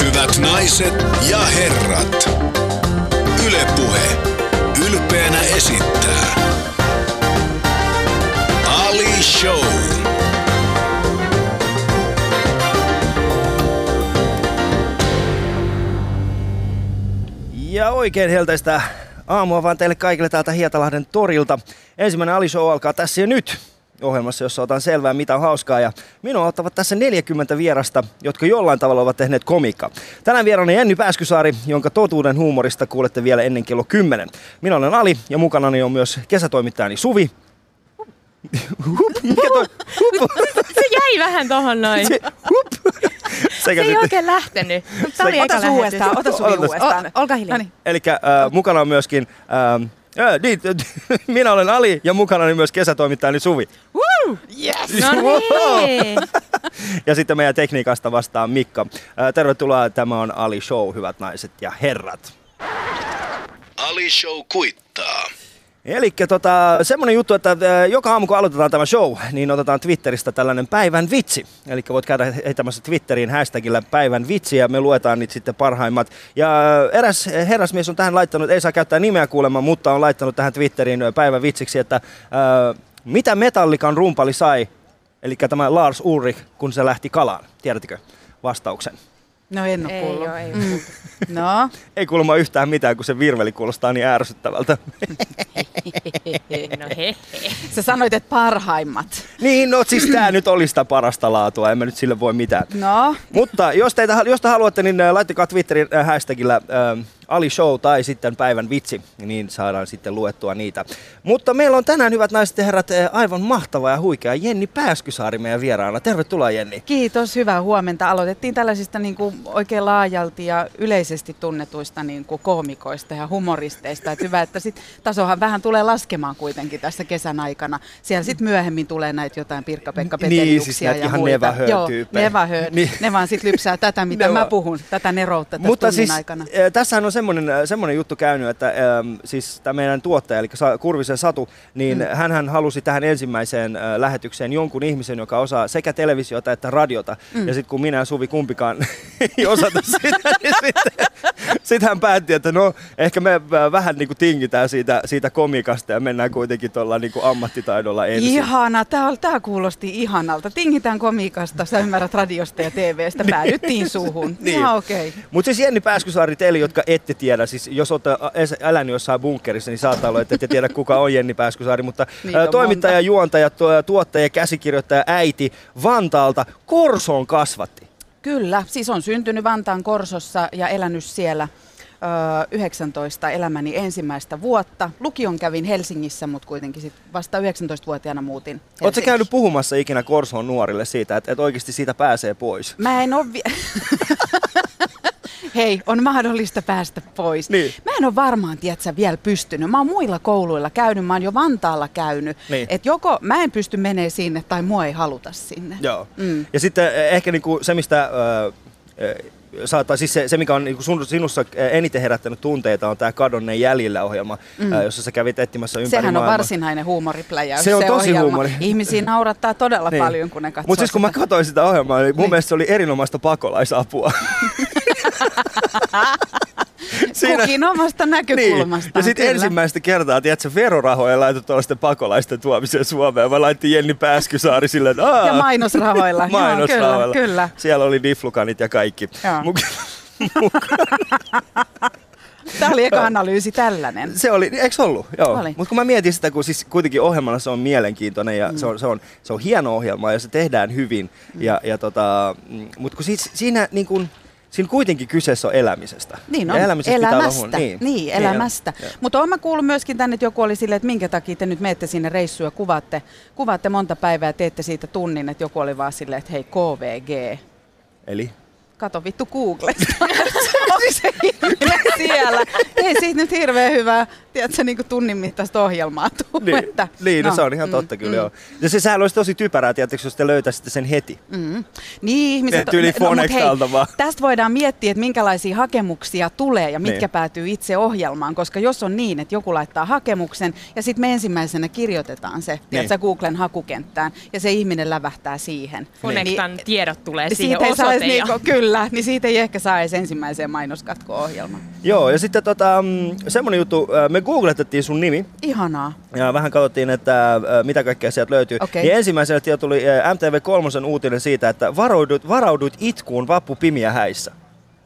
Hyvät naiset ja herrat. Ylepuhe ylpeänä esittää Ali Show. Ja oikein helteistä aamua vaan teille kaikille täältä Hietalahden torilta. Ensimmäinen Ali Show alkaa tässä ja nyt ohjelmassa, jossa otan selvää mitä on hauskaa. Ja minua ottavat tässä 40 vierasta, jotka jollain tavalla ovat tehneet komikkaa. Tänään vieraana Jenny Pääskysaari, jonka totuuden huumorista kuulette vielä ennen kello 10. Minä olen Ali ja mukanani on myös kesätoimittajani Suvi. Hup, mikä toi? Hup. Se jäi vähän tohon noin. Se, hup. Se ei sitten, oikein lähtenyt. Tämä oli Ota uudestaan, ota sun Odotas. uudestaan. O- olkaa hiljaa. No niin. eli äh, mukana on myöskin... Äh, niin, minä olen Ali ja mukana on myös kesätoimittajani Suvi. Yes! No niin. Ja sitten meidän tekniikasta vastaa Mikka. Äh, tervetuloa, tämä on Ali Show, hyvät naiset ja herrat. Ali Show kuittaa. Eli tota, semmoinen juttu, että äh, joka aamu kun aloitetaan tämä show, niin otetaan Twitteristä tällainen päivän vitsi. Eli voit käydä heittämässä Twitteriin hashtagillä päivän vitsi ja me luetaan niitä sitten parhaimmat. Ja äh, eräs herrasmies on tähän laittanut, ei saa käyttää nimeä kuulemma, mutta on laittanut tähän Twitteriin äh, päivän vitsiksi, että äh, mitä Metallikan rumpali sai, eli tämä Lars Ulrich, kun se lähti kalaan. Tiedättekö vastauksen? No en ole Ei kuullut. oo, ei Mm. No, Ei kuulemma yhtään mitään, kun se virveli kuulostaa niin ärsyttävältä. No he. sä sanoit, että parhaimmat. niin, no siis tää nyt oli sitä parasta laatua, en mä nyt sille voi mitään. No, Mutta jos, teitä, jos te haluatte, niin äh, laittakaa Twitterin hashtagillä äh, Ali Show tai sitten päivän vitsi, niin saadaan sitten luettua niitä. Mutta meillä on tänään, hyvät naiset ja herrat, äh, aivan mahtava ja huikea Jenni Pääskysaari meidän vieraana. Tervetuloa Jenni. kiitos, hyvää huomenta. Aloitettiin tällaisista niin kuin oikein laajalti ja yleisesti tunnetuista niin kuin koomikoista ja humoristeista. Et hyvä, että sit tasohan vähän tulee laskemaan kuitenkin tässä kesän aikana. Siellä sitten myöhemmin tulee näitä jotain Pirkka-Pekka Niin, siis ja ihan muita. Joo, nevahö. Niin. Ne vaan sitten lypsää tätä, mitä mä puhun, tätä neroutta tässä Mutta siis aikana. äh, tässähän on semmoinen, äh, semmoinen juttu käynyt, että ähm, siis tämä meidän tuottaja, eli Kurvisen Satu, niin mm. hän halusi tähän ensimmäiseen äh, lähetykseen jonkun ihmisen, joka osaa sekä televisiota että radiota. Mm. Ja sitten kun minä ja Suvi kumpikaan ei osata sitä, niin sitten sit hän päätti, että no ehkä me äh, vähän niin kuin tingitään siitä, siitä komikasta ja mennään kuitenkin tuolla niin kuin ammattitaidolla ensin. Ihana, tämä, tämä kuulosti ihanalta. Tingitään komiikasta, sä ymmärrät radiosta ja TVstä, päädyttiin suuhun. Niin. Ihan okei. Okay. Mutta siis Jenni Pääskysaari, teille, jotka ette tiedä, siis jos olette ä- elänyt jossain bunkkerissa, niin saattaa olla, että ette tiedä kuka on Jenni Pääskysaari, mutta Niitä toimittaja, monta. juontaja, tuo- tuottaja, käsikirjoittaja, äiti Vantaalta Korsoon kasvatti. Kyllä, siis on syntynyt Vantaan Korsossa ja elänyt siellä ö, 19 elämäni ensimmäistä vuotta. Lukion kävin Helsingissä, mutta kuitenkin sit vasta 19-vuotiaana muutin Oletko käynyt puhumassa ikinä Korsoon nuorille siitä, että, että oikeasti siitä pääsee pois? Mä en ole vi- Hei, on mahdollista päästä pois. Niin. Mä en ole varmaan, tiedätkö, vielä pystynyt. Mä oon muilla kouluilla käynyt, mä oon jo Vantaalla käynyt. Niin. Et joko mä en pysty menee sinne tai mua ei haluta sinne. Joo. Mm. Ja sitten äh, ehkä niinku se, mistä... Äh, äh, saattaa, siis se, se, mikä on niinku sun, sinussa äh, eniten herättänyt tunteita, on tämä Kadonneen jäljillä ohjelma, mm. jossa sä kävit etsimässä ympäri Sehän on maailmaa. varsinainen huumoripläjäys. Se on tosi ohjelma. huumori. Ihmisiä naurattaa todella Niin. paljon, kun ne katsoo Mutta siis kun mä katsoin sitä ohjelmaa, niin mun Niin. mielestä se oli erinomaista pakolaisapua. Kukin omasta niin. näkökulmastaan. Ja sitten ensimmäistä kertaa, tiedätkö, verorahoja laitettu tuollaisten pakolaisten tuomiseen Suomeen. Mä laitin Jenni Pääskysaari silleen, että Aa! Ja mainosrahoilla. Joo, mainosrahoilla. kyllä, kyllä. Siellä oli diflukanit ja kaikki. Joo. Tämä oli eka analyysi tällainen. Se oli, eikö ollut? Joo. Mutta kun mä mietin sitä, kun siis kuitenkin ohjelmana se on mielenkiintoinen ja mm. se, on, se, on, se on hieno ohjelma ja se tehdään hyvin. Mm. Ja, ja tota, mutta kun siis, siinä niin kun, siinä kuitenkin kyseessä on elämisestä. Niin Ja on, elämisestä pitää elämästä. huono. Niin, niin, elämästä. joo. Mutta olen mä kuullut myöskin tänne, että joku oli silleen, että minkä takia te nyt menette sinne reissuun ja kuvaatte, kuvaatte monta päivää ja teette siitä tunnin, että joku oli vaan silleen, että hei KVG. Eli? Kato vittu Googlesta. se ihminen siellä. Ei siitä nyt hirveän hyvää, tiedätkö, niin kuin tunnin mittaista ohjelmaa tuu. Niin, että, niin no, se on ihan totta kyllä, joo. Ja se, sehän olisi tosi typerää, tietysti, jos te löytäisitte sen heti. Mm. Niin, ihmiset... Et yli mut hei, vaan. tästä voidaan miettiä, että minkälaisia hakemuksia tulee ja mitkä Niin. päätyy itse ohjelmaan, koska jos on niin, että joku laittaa hakemuksen ja sitten me ensimmäisenä kirjoitetaan se, niin. Googlen hakukenttään ja se ihminen lävähtää siihen. Fonectan Niin- tiedot tulee niin siihen siitä ei niinku, kyllä, niin siitä ei ehkä saa edes ensimmäiseen mainoskatko-ohjelmaan. Joo, ja sitten tota, mm, semmonen juttu, äh, me googletettiin sun nimi Ihanaa. ja vähän katsottiin, että mitä kaikkea sieltä löytyy. Okei. Niin ensimmäisenä tuli äh, MTV3 uutinen siitä, että varoudut, varaudut itkuun vappu pimiä häissä.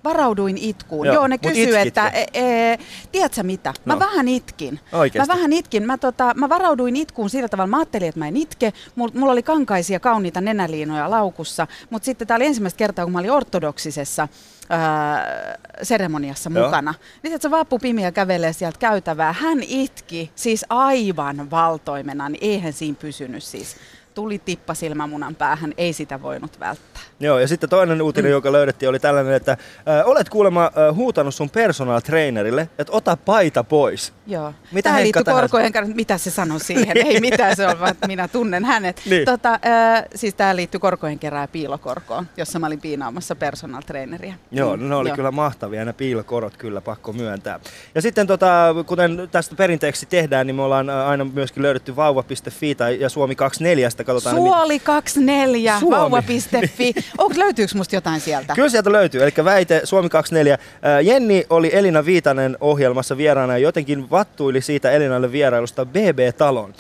Varauduin itkuun. Joo, Joo, ne kysyy, että e, e, tiedätkö mitä? Mä No. vähän itkin. Oikeesti? Mä vähän itkin. Mä, tota, mä varauduin itkuun sillä tavalla, mä ajattelin, että mä en itke. Mul, mulla oli kankaisia kauniita nenäliinoja laukussa, mutta sitten tää oli ensimmäistä kertaa, kun mä olin ortodoksisessa ää, seremoniassa Joo. mukana. Niin että se Vappu Pimiä kävelee sieltä käytävää. Hän itki siis aivan valtoimena, niin eihän siinä pysynyt siis. Tuli tippa silmämunan päähän, ei sitä voinut välttää. Joo, ja sitten toinen uutinen, mm. joka löydettiin, oli tällainen, että äh, olet kuulemma äh, huutanut sun personal trainerille, että ota paita pois. Joo. Mitä Tämä Henkka liittyy tähän- korkojen kanssa. Mitä se sanoi siihen? Ei mitään, se on vaan, minä tunnen hänet. Niin. Tota, äh, siis tämä liittyy korkojen kerää piilokorkoon, jossa mä olin piinaamassa personal traineria. Joo, Mm, no ne oli joo. kyllä mahtavia ne piilokorot kyllä, pakko myöntää. Ja sitten tota, kuten tästä perinteeksi tehdään, niin me ollaan aina myöskin löydetty vauva.fi tai, ja Suomi 24, katsotaan. ne, Suoli 24, Suomi. vauva.fi. Onko löytyykö musta jotain sieltä? Kyllä sieltä löytyy, eli väite Suomi 24. Ä, Jenni oli Elina Viitanen ohjelmassa vieraana ja jotenkin vattuili siitä Elinalle vierailusta BB-talon.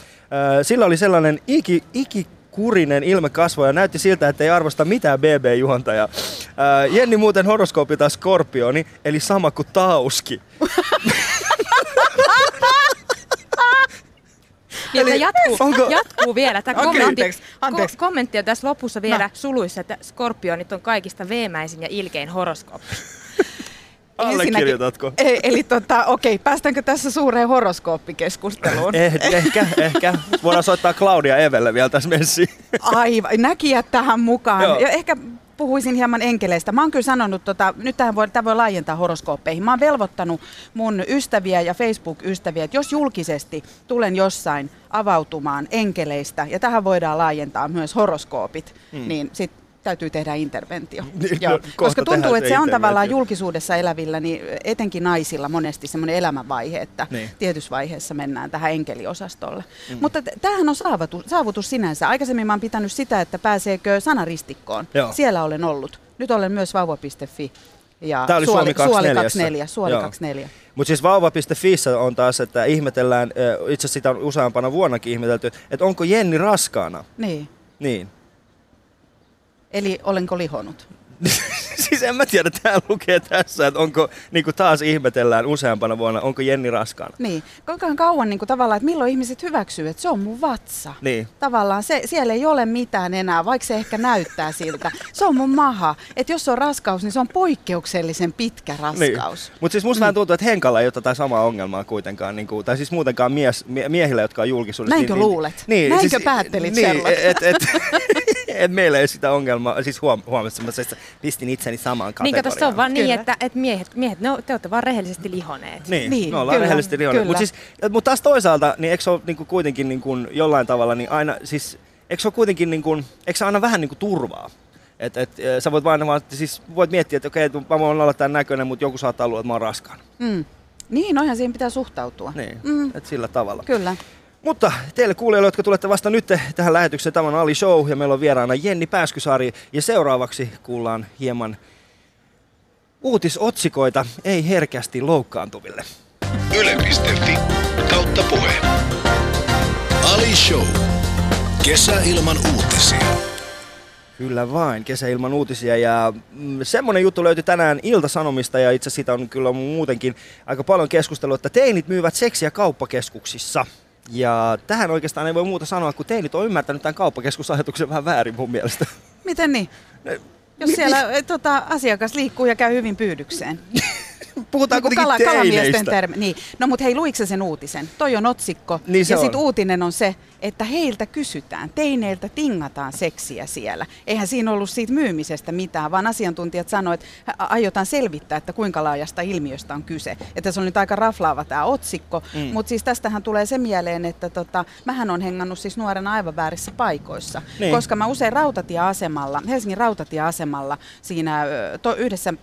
Sillä oli sellainen iki, iki kurinen ilme kasvoja ja näytti siltä, että ei arvosta mitään BB-juontajaa. Ä, Jenni muuten horoskoopilta skorpioni, eli sama kuin Tauski. Vielä Eli jatkuu, onko- jatkuu vielä. Tämä Okei, kommentti, anteeksi, anteeksi. Ko- kommentti on tässä lopussa vielä No. suluissa, että skorpionit on kaikista veemäisin ja ilkein horoskooppi. Allekirjoitatko? E- eli tota, okei, päästäänkö tässä suureen horoskooppikeskusteluun? Eh, ehkä, ehkä. Voidaan soittaa Claudia Evelle vielä tässä messiin. Aivan, näkijät tähän mukaan. Joo. Ja ehkä puhuisin hieman enkeleistä. Mä oon kyllä sanonut, tota, nyt tähän voi, tämä voi laajentaa horoskooppeihin. Mä oon velvoittanut mun ystäviä ja Facebook-ystäviä, että jos julkisesti tulen jossain avautumaan enkeleistä, ja tähän voidaan laajentaa myös horoskoopit, mm. niin sit täytyy tehdä interventio. Niin, Joo. no, Koska tuntuu, että se se on tavallaan julkisuudessa elävillä, niin etenkin naisilla monesti semmoinen elämänvaihe, että Niin. tietyssä vaiheessa mennään tähän enkeliosastolle. Mm. Mutta tämähän on saavutus, saavutus sinänsä. Aikaisemmin mä oon pitänyt sitä, että pääseekö sanaristikkoon. Joo. Siellä olen ollut. Nyt olen myös vauva.fi. Ja Tää oli suoli, Suomi 24. Suoli 24. Suoli Joo. 24. Mutta siis vauva.fissä on taas, että ihmetellään, itse asiassa sitä on useampana vuonnakin ihmetelty, että onko Jenni raskaana? Niin. Niin. Eli olenko lihonut? siis en mä tiedä, täällä lukee tässä, että onko, niin kuin taas ihmetellään useampana vuonna, onko Jenni raskaana. Niin. Kuinka kauan niin kuin tavallaan, että milloin ihmiset hyväksyy, että se on mun vatsa. Niin. Tavallaan se, siellä ei ole mitään enää, vaikka se ehkä näyttää siltä. Se on mun maha. Että jos se on raskaus, niin se on poikkeuksellisen pitkä raskaus. Niin. Mutta siis musta vähän tuntuu, että Henkalla ei ole tätä samaa ongelmaa kuitenkaan, niin kuin, tai siis muutenkaan mies, mie, miehillä, jotka on julkisuudessa. Näinkö luulet? Näinkö päättelit, niin, Sherlock? et, et, et, meillä ei ole sitä ongelmaa, siis huom, huomasin, että pistin itseni samaan Niin kategoriaan. kato, se on vaan niin, että, että miehet, miehet ne on, te olette vaan rehellisesti lihoneet. Niin, Niin, me ollaan kyllä, rehellisesti kyllä. Mutta siis, mut taas toisaalta, niin eikö se ole niin kuitenkin niin kuin jollain tavalla, niin aina, siis, eikö se ole kuitenkin, niin kuin, eikö se aina vähän niin kuin turvaa? Et, et, eh, sä voit vain vaan, siis voit miettiä, että okei, mä voin olla tämän näköinen, mutta joku saattaa olla, että mä oon raskaana. Mm. Niin, noihän siihen pitää suhtautua. Niin, Mm. et sillä tavalla. Kyllä. Mutta teille kuulijoille, jotka tulette vasta nyt tähän lähetykseen, tämä on Ali Show ja meillä on vieraana Jenni Pääskysaari. Ja seuraavaksi kuullaan hieman uutisotsikoita ei herkästi loukkaantuville. Yle.fi kautta puhe. Ali Show. Kesä ilman uutisia. Kyllä vain, kesäilman uutisia ja mm, semmonen juttu löytyi tänään Ilta-Sanomista ja itse siitä on kyllä muutenkin aika paljon keskustelua, että teinit myyvät seksiä kauppakeskuksissa. Ja tähän oikeastaan ei voi muuta sanoa, kun teinit on ymmärtänyt tämän kauppakeskusajatuksen vähän väärin mun mielestä. Miten niin? Jos mi- siellä eh, tota, asiakas liikkuu ja käy hyvin pyydykseen. puhutaan kuitenkin kalamiesten teineistä. termi. Niin. No mutta hei, luikse sen uutisen? Toi on otsikko. Niin ja sitten uutinen on se, että heiltä kysytään, teineiltä tingataan seksiä siellä. Eihän siinä ollut siitä myymisestä mitään, vaan asiantuntijat sanoivat, että aiotaan selvittää, että kuinka laajasta ilmiöstä on kyse. Että se on nyt aika raflaava tämä otsikko, mm. mutta siis tästähän tulee se mieleen, että tota, mähän on hengannut siis nuorena aivan väärissä paikoissa, Niin. koska mä usein rautatieasemalla, Helsingin rautatieasemalla siinä to, yhdessä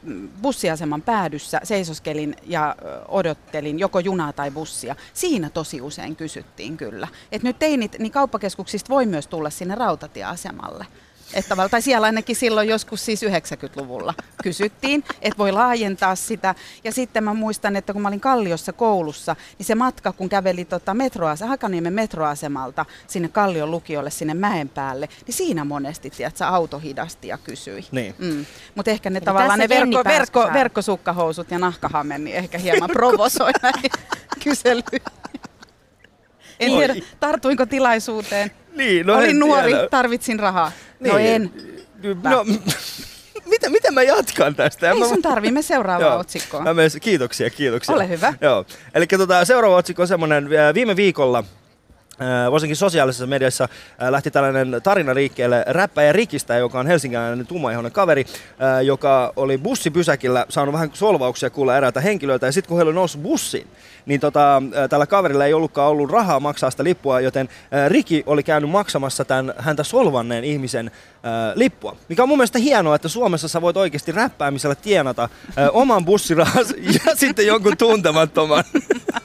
bussiaseman päädyssä seisoskelin ja odottelin joko junaa tai bussia. Siinä tosi usein kysyttiin kyllä. Et nyt teinit, niin kauppakeskuksista voi myös tulla sinne rautatieasemalle. Että, tavalla- tai siellä ainakin silloin joskus siis 90-luvulla kysyttiin, että voi laajentaa sitä. Ja sitten mä muistan, että kun mä olin Kalliossa koulussa, niin se matka, kun käveli tota metroase- Hakaniemen metroasemalta sinne Kallion lukiolle, sinne mäen päälle, niin siinä monesti, tiedätkö, auto hidasti ja kysyi. Niin. Mm. Mutta ehkä ne Eli tavallaan ne verkko, verkko, verkkosukkahousut ja nahkahame, niin ehkä hieman provosoi näihin kyselyihin. En Oi. tiedä, tartuinko tilaisuuteen. Niin, no Olin nuori, tiedä. tarvitsin rahaa. No Niin. en. No, mitä, mitä mä jatkan tästä? Ei Mä- sun tarvii, me seuraavaan otsikkoon. Mä menen, kiitoksia, kiitoksia. Ole hyvä. Joo. Eli tota, seuraava otsikko on semmoinen, viime viikolla varsinkin sosiaalisessa mediassa äh, lähti tällainen tarina liikkeelle räppäjä Rikistä, joka on helsinkiläinen tummaihoinen kaveri, äh, joka oli bussipysäkillä saanut vähän solvauksia kuulla eräältä henkilöiltä, ja sitten kun he oli noussut bussiin, niin tota, äh, tällä kaverilla ei ollutkaan ollut rahaa maksaa sitä lippua, joten äh, Riki oli käynyt maksamassa tämän häntä solvanneen ihmisen äh, lippua. Mikä on mun mielestä hienoa, että Suomessa sä voit oikeasti räppäämisellä tienata äh, oman bussirahas ja sitten jonkun tuntemattoman.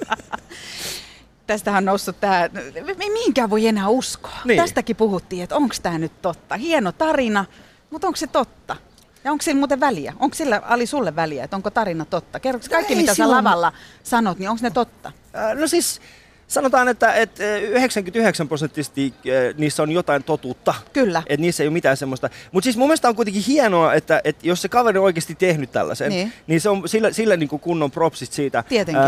Tästähän on noussut tämä, mihinkään voi enää uskoa. Niin. Tästäkin puhuttiin, että onko tämä nyt totta. Hieno tarina, mutta onko se totta? Ja onko sillä muuten väliä? Onko sillä, Ali, sulle väliä, että onko tarina totta? Kerroks kaikki, ei mitä sä lavalla sanot, niin onko ne totta? Äh, No siis sanotaan, että, että 99 prosenttisesti äh, niissä on jotain totuutta. Kyllä. Että niissä ei ole mitään semmoista. Mutta siis mun mielestä on kuitenkin hienoa, että, että jos se kaveri on oikeasti tehnyt tällaisen, Niin. niin se on sille, sille niin kuin kunnon propsit siitä. Tietenkin.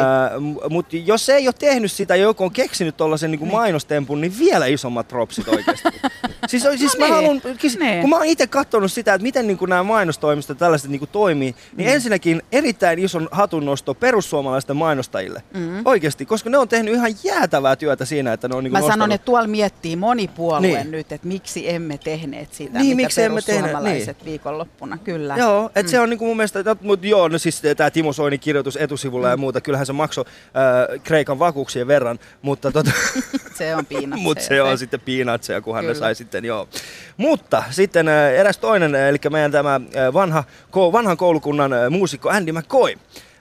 Mutta jos se ei ole tehnyt sitä ja joku on keksinyt tuollaisen niin Niin. mainostempun, niin vielä isommat propsit oikeasti. siis on- siis No mä niin. haluan, kis- Niin. kun mä oon itse katsonut sitä, että miten niin kuin nämä mainostoimistot tällaiset niin kuin toimii, niin Mm. ensinnäkin erittäin ison hatunnosto perussuomalaisten mainostajille. Mm. Oikeasti, koska ne on tehnyt ihan jäätävää työtä siinä, että ne on niin Mä kuin sanon, että tuolla miettii moni puolue Niin. nyt, että miksi emme tehneet sitä, Niin, mitä miksi emme tehneet, perussuomalaiset viikonloppuna. Kyllä. Joo, että Mm. se on niinku mun mielestä, mutta joo, no siis tämä Timo Soinin kirjoitus etusivulla Mm. ja muuta, kyllähän se maksoi äh, Kreikan vakuuksien verran, mutta tota, Se on piinat. mut se on sitten piinatseja, kunhan ne Kyllä. sai sitten, joo. Mutta sitten äh, eräs toinen, äh, eli meidän tämä äh, vanha, ko, vanhan koulukunnan äh, muusikko Andy McCoy,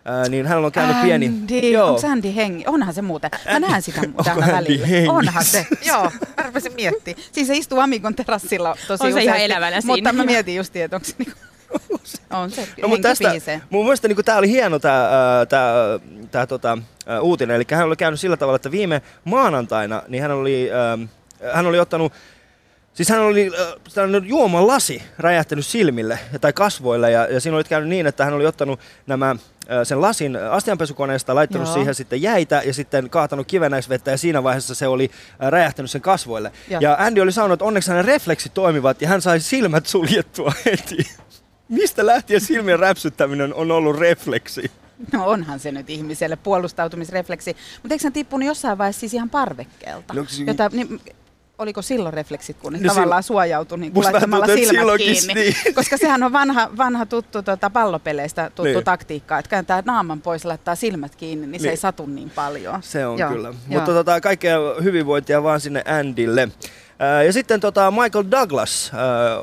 äh, niin hänellä on käynyt pieni... Andy, onko Andy hengi? Onhan se muuten. Mä näen sitä täällä Andy välillä. hengissä? Onhan se. Joo, mä rupesin miettimään. Siis se istuu Amikon terassilla tosi On se useasti, ihan elävänä Mutta siinä. mä mietin just, että onko se niinku... On se, No, mutta tästä, mun mielestä niin tämä oli hieno tämä tää, tää, tota, ää, uutinen. Eli hän oli käynyt sillä tavalla, että viime maanantaina niin hän oli, hän oli ottanut Siis hän oli äh, tällainen juoman lasi räjähtänyt silmille tai kasvoille ja, ja siinä oli käynyt niin, että hän oli ottanut nämä äh, sen lasin astianpesukoneesta, laittanut Joo. siihen sitten jäitä ja sitten kaatanut kivenäisvettä ja siinä vaiheessa se oli äh, räjähtänyt sen kasvoille. Joo. Ja Andy oli sanonut, että onneksi hänen refleksit toimivat ja hän sai silmät suljettua heti. Mistä lähtien silmien räpsyttäminen on ollut refleksi? No onhan se nyt ihmiselle puolustautumisrefleksi. Mutta eikö hän tippunut jossain vaiheessa siis ihan parvekkeelta? No, siis- Jota, niin, oliko silloin refleksit, kun ne No tavallaan silloin- suojautui niin laittamalla tuntuu, silmät kiinni? niin. Koska sehän on vanha, vanha tuttu tota, pallopeleistä tuttu Niin. niin. taktiikka, että kääntää naaman pois ja laittaa silmät kiinni, niin, se Niin. ei satu niin paljon. Se on Joo, kyllä. joo. Mutta tota, kaikkea hyvinvointia vaan sinne Andylle. Ää, Ja sitten tota Michael Douglas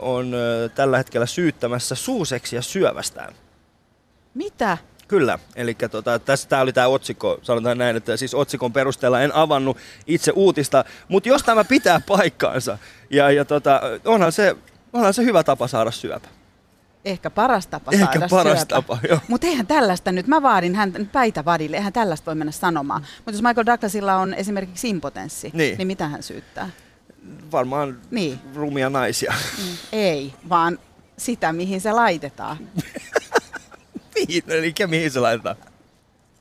on tällä hetkellä syyttämässä suuseksia syövästään. Mitä? Kyllä, eli tota, tässä tämä oli tämä otsikko, sanotaan näin, että siis otsikon perusteella en avannut itse uutista, mutta jos tämä pitää paikkaansa, ja, ja tota, onhan, se, onhan se hyvä tapa saada syöpä. Ehkä paras tapa Ehkä saada paras syöpä. tapa, joo. Mutta eihän tällaista nyt, mä vaadin nyt päitä vadille, eihän tällaista voi mennä sanomaan. Mutta jos Michael Douglasilla on esimerkiksi impotenssi, Niin. niin mitä hän syyttää? Varmaan Niin. rumia naisia. Mm. Ei, vaan sitä, mihin se laitetaan. Mihin, eli mihin se laitetaan?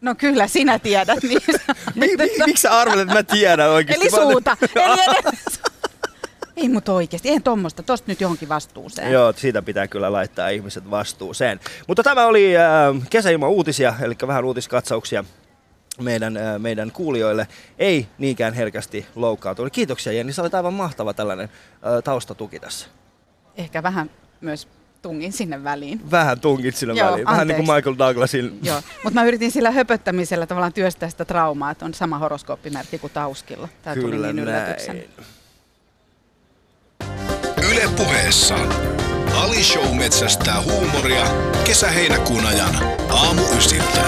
No kyllä, sinä tiedät. Niin. Mi, mi, miksi sä arvelet, että mä tiedän oikeasti? Eli suuta. Eli edes... Ei mut oikeasti, eihän tommoista, tosta nyt johonkin vastuuseen. Joo, siitä pitää kyllä laittaa ihmiset vastuuseen. Mutta tämä oli äh, kesäilman uutisia, eli vähän uutiskatsauksia meidän, äh, meidän kuulijoille. Ei niinkään herkästi loukkaantunut. Kiitoksia Jenni, sä olit aivan mahtava tällainen äh, taustatuki tässä. Ehkä vähän myös tungin sinne väliin. Vähän tungit sinne Joo, väliin. Vähän niin kuin. Michael Douglasin. Joo, mutta mä yritin sillä höpöttämisellä tavallaan työstää sitä traumaa, että on sama horoskooppimerkki kuin Tauskilla. Tämä tuli Kyllä niin yllätyksen. näin. Yle puheessa. Ali Show metsästää huumoria kesä-heinäkuun ajan. Aamu ysiltä.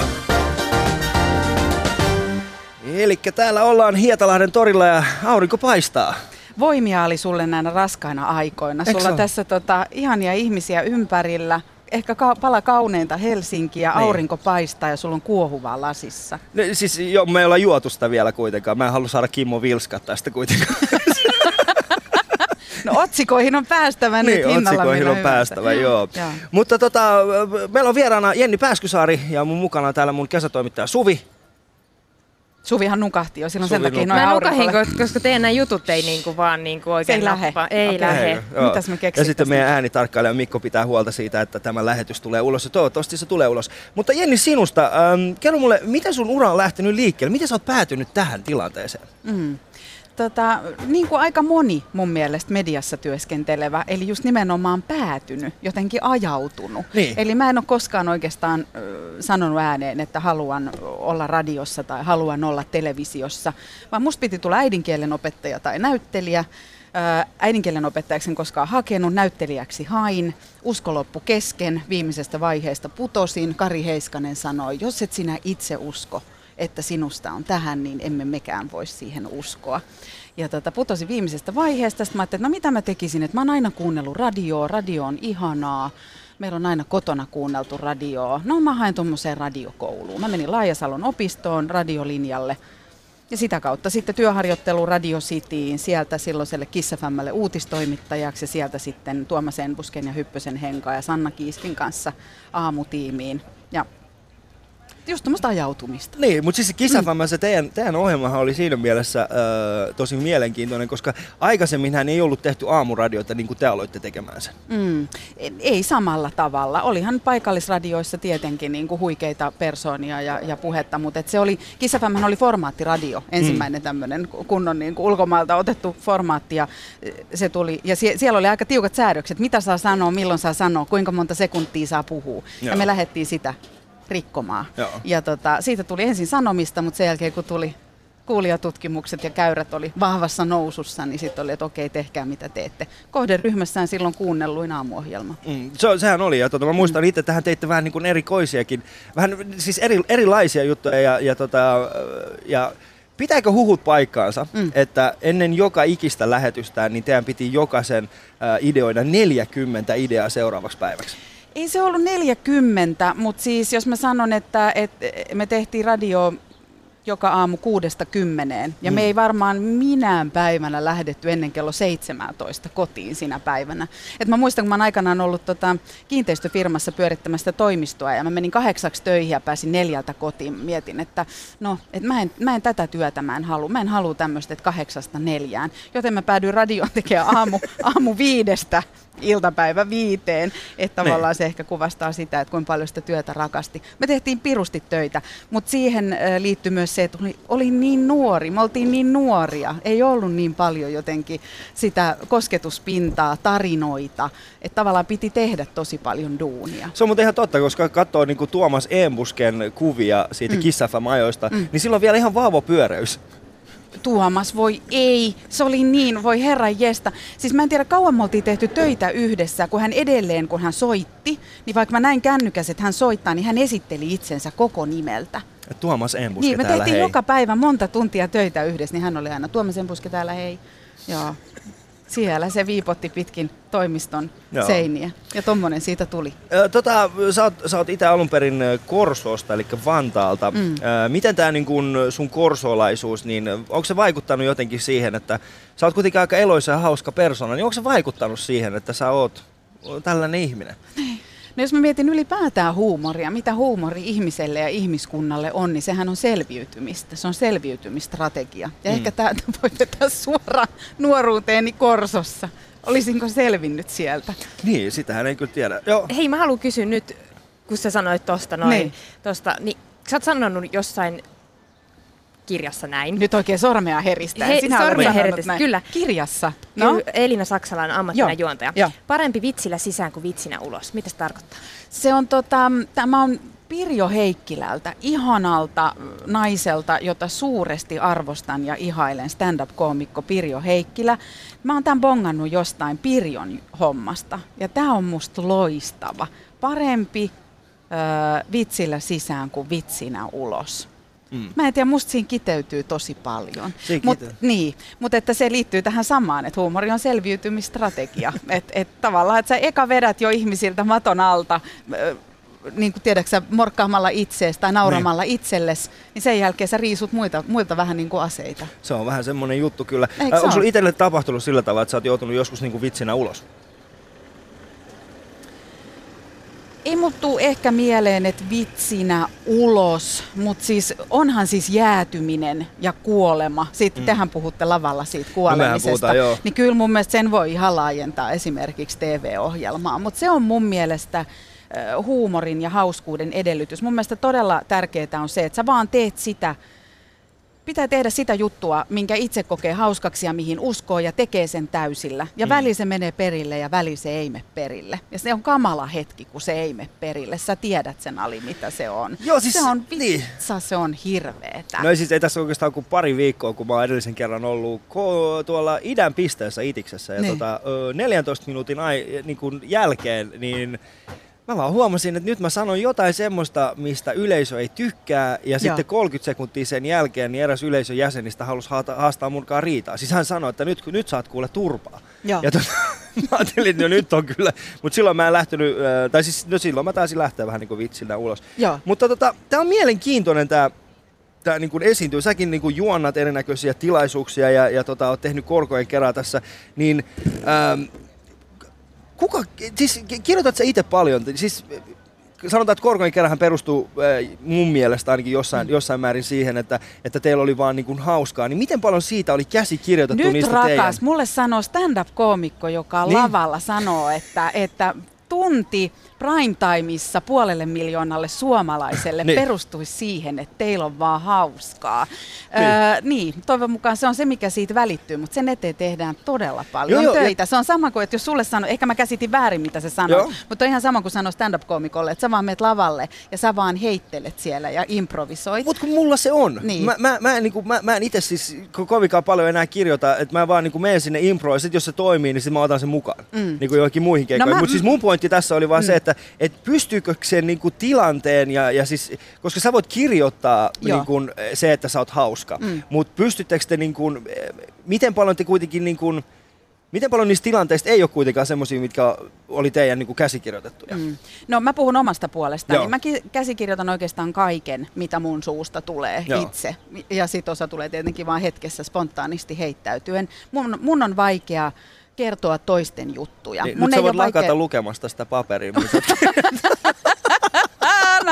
Eli täällä ollaan Hietalahden torilla ja aurinko paistaa. Voimia oli sulle näinä raskaina aikoina. Sulla oo? tässä tota, ihania ihmisiä ympärillä. Ehkä ka- pala kauneinta Helsinkiä, Niin. aurinko paistaa ja sulla on kuohuvaa lasissa. No, siis jo, me ei olla juotu sitä vielä kuitenkaan. Mä en halua saada Kimmo Vilskat tästä kuitenkaan. No otsikoihin on päästävä nyt niin, hinnalla otsikoihin on hyvänsä. päästävä, joo. Joo. Mutta tota, meillä on vieraana Jenni Pääskysaari ja mun mukana on täällä mun kesätoimittaja Suvi. Suvihan nukahti jo, silloin sen Suvi takia nukkahti. noin Mä nukahin, koska- teidän nämä jutut ei niinku vaan niinku oikein Se ei lähe. nappaa. Ei Okei. lähe. Joo. Mitäs me Ja sitten meidän äänitarkkailija Mikko pitää huolta siitä, että tämä lähetys tulee ulos ja toivottavasti se tulee ulos. Mutta Jenni sinusta, ähm, kerro mulle, miten sun ura on lähtenyt liikkeelle? Miten sä oot päätynyt tähän tilanteeseen? Mm. Tota, niin kuin aika moni mun mielestä mediassa työskentelevä, eli just nimenomaan päätynyt, jotenkin ajautunut. Niin. Eli mä en ole koskaan oikeastaan ö, sanonut ääneen, että haluan olla radiossa tai haluan olla televisiossa, vaan musta piti tulla äidinkielen opettaja tai näyttelijä. Ö, Äidinkielen opettajaksi en koskaan hakenut, näyttelijäksi hain. Usko loppu kesken, viimeisestä vaiheesta putosin. Kari Heiskanen sanoi, jos et sinä itse usko, että sinusta on tähän, niin emme mekään voi siihen uskoa. Ja tota, putosin viimeisestä vaiheesta. Sitten mä ajattelin, että no mitä mä tekisin, että mä oon aina kuunnellut radioa, radio on ihanaa. Meillä on aina kotona kuunneltu radioa. No mä haen tuommoiseen radiokouluun. Mä menin Laajasalon opistoon radiolinjalle. Ja sitä kautta sitten työharjoittelu Radio Cityin, sieltä silloiselle Kissafämmälle uutistoimittajaksi ja sieltä sitten Tuomas Enbusken ja Hyppösen Henka ja Sanna Kiiskin kanssa aamutiimiin. Ja just tuommoista ajautumista. Niin, mutta siis se Kisafamma, se teidän, teidän ohjelmahan oli siinä mielessä äh, tosi mielenkiintoinen, koska aikaisemminhän ei ollut tehty aamuradioita niin kuin te aloitte tekemään sen. Mm, ei samalla tavalla. Olihan paikallisradioissa tietenkin niin kuin huikeita persoonia ja, ja puhetta, mutta et se oli, Kissafämmähän oli formaattiradio, ensimmäinen mm. tämmöinen kunnon niin kuin ulkomailta otettu formaatti ja eh, se tuli, ja sie, siellä oli aika tiukat säädökset, mitä saa sanoa, milloin saa sanoa, kuinka monta sekuntia saa puhua. Joo. Ja me lähdettiin sitä rikkomaan. Joo. Ja tota, siitä tuli ensin sanomista, mutta sen jälkeen kun tuli kuulijatutkimukset ja käyrät oli vahvassa nousussa, niin sitten oli, että okei, tehkää mitä teette. Kohderyhmässään silloin kuunnelluin aamuohjelma. Mm, se, sehän oli, ja tota, mä muistan itse, että tähän teitte vähän niin kuin erikoisiakin, vähän siis eri, erilaisia juttuja, ja, ja, tota, ja pitääkö huhut paikkaansa, mm. Mm. että ennen joka ikistä lähetystään, niin teidän piti jokaisen äh, ideoida 40 ideaa seuraavaksi päiväksi. Ei se ollut 40, mutta siis jos mä sanon, että, että me tehtiin radio joka aamu kuudesta kymmeneen. Ja Mm. me ei varmaan minään päivänä lähdetty ennen kello 17 kotiin sinä päivänä. Et mä muistan, kun mä oon aikanaan ollut tota, kiinteistöfirmassa pyörittämästä toimistoa ja mä menin kahdeksaksi töihin ja pääsin neljältä kotiin. Mietin, että no, et mä, en, mä en tätä työtä mä en halua. Mä en halua tämmöistä, että kahdeksasta neljään. Joten mä päädyin radioon tekemään aamu, aamu viidestä iltapäivä viiteen, että Niin. tavallaan se ehkä kuvastaa sitä, että kuinka paljon sitä työtä rakasti. Me tehtiin pirusti töitä, mutta siihen liittyy myös se, että oli, oli niin nuori, me oltiin niin nuoria, ei ollut niin paljon jotenkin sitä kosketuspintaa, tarinoita, että tavallaan piti tehdä tosi paljon duunia. Se on muuten ihan totta, koska katsoo niin kuin Tuomas Embusken kuvia siitä mm. Kissafam-ajoista, mm. niin silloin vielä ihan vaavopyöreys. Tuomas, voi ei, se oli niin, voi herran jesta. Siis mä en tiedä kauan me oltiin tehty töitä yhdessä, kun hän edelleen, kun hän soitti, niin vaikka mä näin kännykäs, että hän soittaa, niin hän esitteli itsensä koko nimeltä. Tuomas Embuske Niin, me täällä, tehtiin hei. joka päivä monta tuntia töitä yhdessä, niin hän oli aina Tuomas Embuske täällä, hei. Joo. Siellä se viipotti pitkin toimiston Joo. Seiniä. Ja tommonen siitä tuli. Tota, sä oot, sä oot itse alun perin ö, Korsoosta, eli Vantaalta. Mm. Miten tämä niin kun sun korsoolaisuus, niin onko se vaikuttanut jotenkin siihen, että sä oot kuitenkin aika eloisa ja hauska persona, niin onko se vaikuttanut siihen, että sä oot tällainen ihminen? No jos mä mietin ylipäätään huumoria, mitä huumori ihmiselle ja ihmiskunnalle on, niin sehän on selviytymistä. Se on selviytymistrategia. Ja mm. ehkä tämä voi vetää suoraan nuoruuteeni Korsossa. Olisinko selvinnyt sieltä? Niin, sitähän ei kyllä tiedä. Joo. Hei, mä haluan kysyä nyt, kun sä sanoit tosta noin, niin. Tosta, niin sä oot sanonut jossain kirjassa näin. Nyt oikein sormea heristää. He, Sinä sormea heristää, kyllä. Kirjassa. No? Elina Saksala on ammattina juontaja. Jo. Parempi vitsillä sisään kuin vitsinä ulos. Mitä se tarkoittaa? Se on tota, tämä on Pirjo Heikkilältä, ihanalta naiselta, jota suuresti arvostan ja ihailen, stand-up-koomikko Pirjo Heikkilä. Mä oon tämän bongannut jostain Pirjon hommasta ja tämä on musta loistava. Parempi ö, vitsillä sisään kuin vitsinä ulos. Mm. Mä en tiedä, musta siinä kiteytyy tosi paljon. Mut, niin, mutta että se liittyy tähän samaan, että huumori on selviytymistrategia. että et tavallaan, että sä eka vedät jo ihmisiltä maton alta, niin kuin tiedätkö morkkaamalla itseesi tai nauramalla niin. itsellesi, niin sen jälkeen sä riisut muita, muilta vähän niin kuin aseita. Se on vähän semmoinen juttu kyllä. Eikö Onko sulla itselle tapahtunut sillä tavalla, että sä oot joutunut joskus niin kuin vitsinä ulos? Ei tuu ehkä mieleen, että vitsinä ulos, mutta siis onhan siis jäätyminen ja kuolema. Sitten mm. tehän puhutte lavalla siitä no kuolemisesta. No puhutaan, niin kyllä mun mielestä sen voi ihan laajentaa esimerkiksi TV-ohjelmaan. Mutta se on mun mielestä huumorin ja hauskuuden edellytys. Mun mielestä todella tärkeää on se, että sä vaan teet sitä, pitää tehdä sitä juttua, minkä itse kokee hauskaksi ja mihin uskoo ja tekee sen täysillä. Ja mm. väli se menee perille ja väli se ei mene perille. Ja se on kamala hetki, kun se ei mene perille. Sä tiedät sen ali, mitä se on. Joo, siis, se on vitsa, niin. se on hirveetä. No siis ei tässä oikeastaan kuin pari viikkoa, kun mä oon edellisen kerran ollut ko- tuolla idän pisteessä Itiksessä. Ja niin. tota, 14 minuutin ai, niin jälkeen, niin Mä vaan huomasin, että nyt mä sanon jotain semmoista, mistä yleisö ei tykkää, ja Joo. sitten 30 sekuntia sen jälkeen niin eräs yleisön jäsenistä halusi haastaa munkaan riitaa. Siis hän sanoi, että nyt, nyt saat kuule turpaa. Joo. Ja tota, mä ajattelin, että no nyt on kyllä, mutta silloin mä en lähtenyt, tai siis no silloin mä taisin lähteä vähän niin kuin vitsillä ulos. Joo. Mutta tota, tää on mielenkiintoinen tää, tää niin kuin esiintyy. Säkin niin kuin juonnat erinäköisiä tilaisuuksia ja, ja tota, oot tehnyt korkojen kerran tässä, niin ähm, kuka, siis kirjoitat sä itse paljon, siis sanotaan, että korkojen kerran perustuu äh, mun mielestä ainakin jossain, mm. jossain määrin siihen, että, että teillä oli vaan niin kuin hauskaa. Niin miten paljon siitä oli käsikirjoitettu Nyt niistä rakas, teidän? mulle sanoo stand-up-koomikko, joka niin? lavalla sanoo, että, että tunti primetimeissa puolelle miljoonalle suomalaiselle niin. perustuisi siihen, että teillä on vaan hauskaa. Niin. Öö, niin, toivon mukaan se on se, mikä siitä välittyy, mutta sen eteen tehdään todella paljon joo, töitä. Ja... Se on sama kuin, että jos sulle sanoo, ehkä mä käsitin väärin, mitä se sanoo, mutta on ihan sama kuin sanoo stand-up-komikolle, että sä vaan meet lavalle ja sä vaan heittelet siellä ja improvisoit. Mutta kun mulla se on. Niin. Mä, mä, mä, niin kuin, mä, mä en itse siis kovinkaan paljon enää kirjoita, että mä vaan niin kuin menen sinne impro ja sit jos se toimii, niin sit mä otan sen mukaan. Mm. Niin kuin johonkin muihin keikkoihin. No mutta siis mun pointti tässä oli vaan mm. se, että että pystyykö sen niin kuin tilanteen, ja, ja siis, koska sä voit kirjoittaa niin kuin, se, että sä oot hauska, mm. mutta pystyttekö te, niin kuin, miten paljon te kuitenkin, niin kuin, miten paljon niistä tilanteista ei ole kuitenkaan semmoisia, mitkä oli teidän niin kuin käsikirjoitettuja? Mm. No mä puhun omasta puolestani. Niin mä käsikirjoitan oikeastaan kaiken, mitä mun suusta tulee Joo. itse. Ja sit osa tulee tietenkin vaan hetkessä spontaanisti heittäytyen. Mun, mun on vaikea kertoa toisten juttuja. Niin, Mun nyt sä voit lakata vaikea... lukemasta sitä paperia.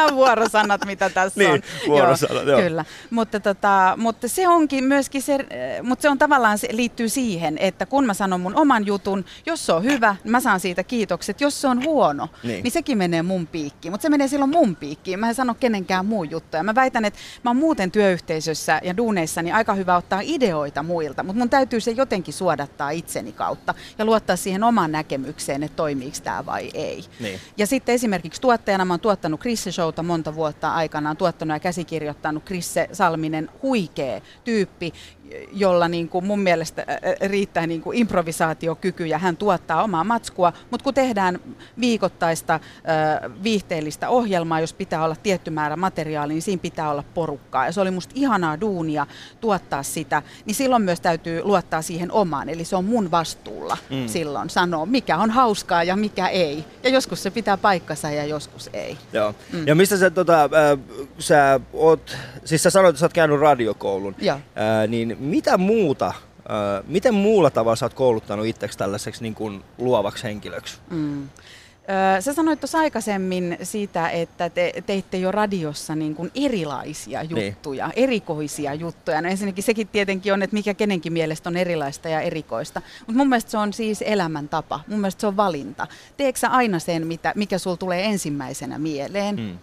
Anna vuorosanat, mitä tässä niin, on. Vuorosanat, joo, joo. Kyllä, mutta, tota, mutta se onkin myöskin se, mutta se on tavallaan se liittyy siihen, että kun mä sanon mun oman jutun, jos se on hyvä, mä saan siitä kiitokset. Jos se on huono, niin, niin sekin menee mun piikkiin, mutta se menee silloin mun piikkiin. Mä en sano kenenkään muun juttuja. Mä väitän, että mä oon muuten työyhteisössä ja duuneissa niin aika hyvä ottaa ideoita muilta, mutta mun täytyy se jotenkin suodattaa itseni kautta ja luottaa siihen omaan näkemykseen, että toimiiko tämä vai ei. Niin. Ja sitten esimerkiksi tuottajana mä oon tuottanut Chris Showta monta vuotta aikanaan, tuottanut ja käsikirjoittanut Krisse Salminen, huikea tyyppi, jolla niin kuin mun mielestä riittää niin kuin improvisaatiokyky ja hän tuottaa omaa matskua, mutta kun tehdään viikoittaista viihteellistä ohjelmaa, jos pitää olla tietty määrä materiaalia, niin siinä pitää olla porukkaa. Ja se oli musta ihanaa duunia tuottaa sitä, niin silloin myös täytyy luottaa siihen omaan, eli se on mun vastuulla mm. silloin sanoa, mikä on hauskaa ja mikä ei. Ja joskus se pitää paikkansa ja joskus ei. Joo. Mm. Ja mistä sä, tota, äh, sä oot, siis sä sanoit, että sä oot käynyt radiokoulun. Äh, niin mitä muuta, miten muulla tavalla sä oot kouluttanut itseksi tällaiseksi niin kuin luovaksi henkilöksi? Mm. Öö, sä sanoit tuossa aikaisemmin siitä, että te teitte jo radiossa niin kuin erilaisia niin. juttuja, niin. erikoisia juttuja. No ensinnäkin sekin tietenkin on, että mikä kenenkin mielestä on erilaista ja erikoista. Mutta mun mielestä se on siis elämäntapa. Mun mielestä se on valinta. Teekö sä aina sen, mitä, mikä sul tulee ensimmäisenä mieleen? Hmm.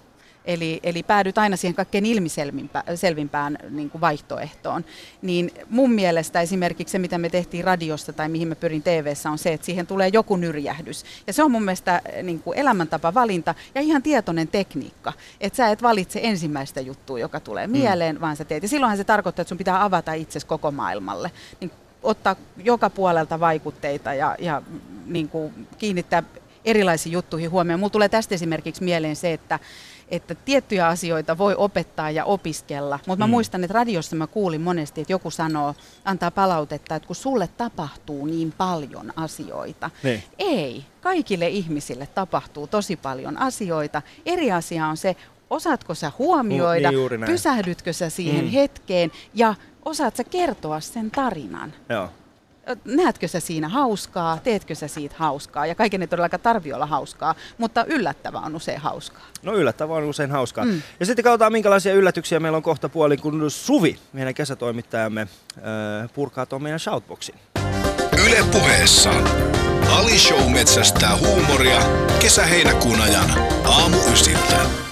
Eli, eli päädyt aina siihen kaikkein ilmiselvimpään niin kuin vaihtoehtoon. Niin mun mielestä esimerkiksi se, mitä me tehtiin radiosta tai mihin me pyrin tv on se, että siihen tulee joku nyrjähdys. Ja se on mun mielestä niin kuin elämäntapa valinta ja ihan tietoinen tekniikka. Että sä et valitse ensimmäistä juttua, joka tulee mm. mieleen, mm. vaan sä teet. Ja silloinhan se tarkoittaa, että sun pitää avata itsesi koko maailmalle. Niin ottaa joka puolelta vaikutteita ja, ja niin kuin kiinnittää erilaisiin juttuihin huomioon. Mulla tulee tästä esimerkiksi mieleen se, että että tiettyjä asioita voi opettaa ja opiskella, mutta mä mm. muistan, että radiossa mä kuulin monesti, että joku sanoo, antaa palautetta, että kun sulle tapahtuu niin paljon asioita. Niin. Ei, kaikille ihmisille tapahtuu tosi paljon asioita. Eri asia on se, osaatko sä huomioida, niin pysähdytkö sä siihen mm. hetkeen ja osaat sä kertoa sen tarinan. Joo näetkö sä siinä hauskaa, teetkö sä siitä hauskaa. Ja kaiken ei todellakaan tarvi olla hauskaa, mutta yllättävää on usein hauskaa. No yllättävää on usein hauskaa. Mm. Ja sitten katsotaan minkälaisia yllätyksiä meillä on kohta puolin, kun Suvi, meidän kesätoimittajamme, äh, purkaa tuon meidän shoutboxin. Yle puheessa Ali Show metsästää huumoria kesä-heinäkuun ajan aamu ysiltä.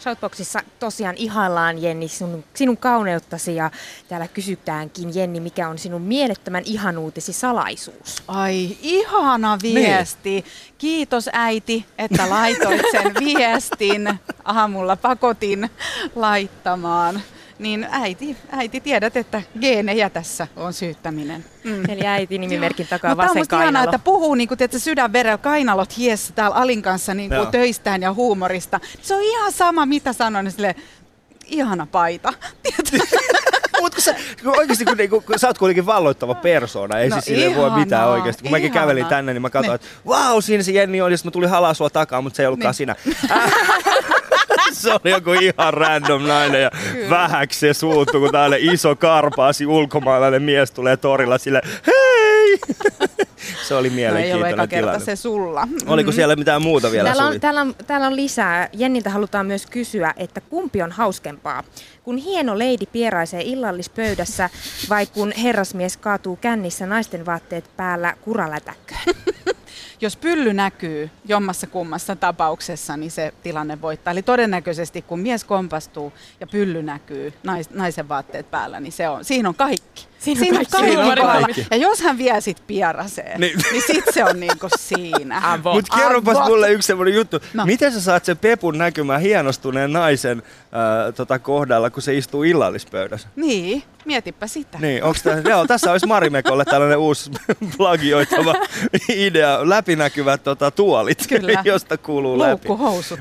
Shoutboxissa tosiaan ihaillaan Jenni sinun, sinun kauneuttasi ja täällä kysytäänkin Jenni, mikä on sinun mielettömän ihanuutesi salaisuus? Ai ihana viesti. Niin. Kiitos äiti, että laitoit sen viestin. Aamulla pakotin laittamaan niin äiti, äiti tiedät, että geenejä tässä on syyttäminen. Mm. Eli äiti nimimerkin takaa vasen kainalo. Ihanaa, että puhuu niin kuin, tiedätkö, sydänverellä kainalot hiessä täällä Alin kanssa niin kuin töistään ja huumorista. Se on ihan sama, mitä sanon, niin sille, ihana paita. Mutta sä, kun oikeasti kun, kun, kun, sä oot kuitenkin valloittava persona, ei no, siis sille voi mitään oikeasti. Kun mäkin kävelin tänne, niin mä katsoin, niin. että vau, siinä se Jenni oli, ja mä tulin halaa sua takaa, mutta se ei ollutkaan niin. sinä. se oli joku ihan random nainen ja Kyllä. vähäksi se suuttu, kun täällä iso karpaasi ulkomaalainen mies tulee torilla sille hei! se oli mielenkiintoinen no, ei tilanne. se sulla. Oliko siellä mitään muuta vielä täällä on, täällä, on, täällä on lisää. Jenniltä halutaan myös kysyä, että kumpi on hauskempaa? Kun hieno leidi pieraisee illallispöydässä vai kun herrasmies kaatuu kännissä naisten vaatteet päällä kuralätäkköön? jos pylly näkyy jommassa kummassa tapauksessa, niin se tilanne voittaa. Eli todennäköisesti kun mies kompastuu ja pylly näkyy nais, naisen vaatteet päällä, niin se on, siinä on kaikki. Siinä, siinä on kaikki. Siinä on kaikki. Ja jos hän vie sit pieraseen, niin, niin sit se on niinku siinä. Mutta kerropas mulle yksi semmoinen juttu. No. Miten sä saat sen pepun näkymään hienostuneen naisen äh, tota kohdalla, kun se istuu illallispöydässä? Niin, mietipä sitä. Niin, onks tää, joo, tässä olisi Marimekolle tällainen uusi plagioitava idea. Läpinäkyvät tota, tuolit, Kyllä. josta kuuluu läpi. Luukkuhousut.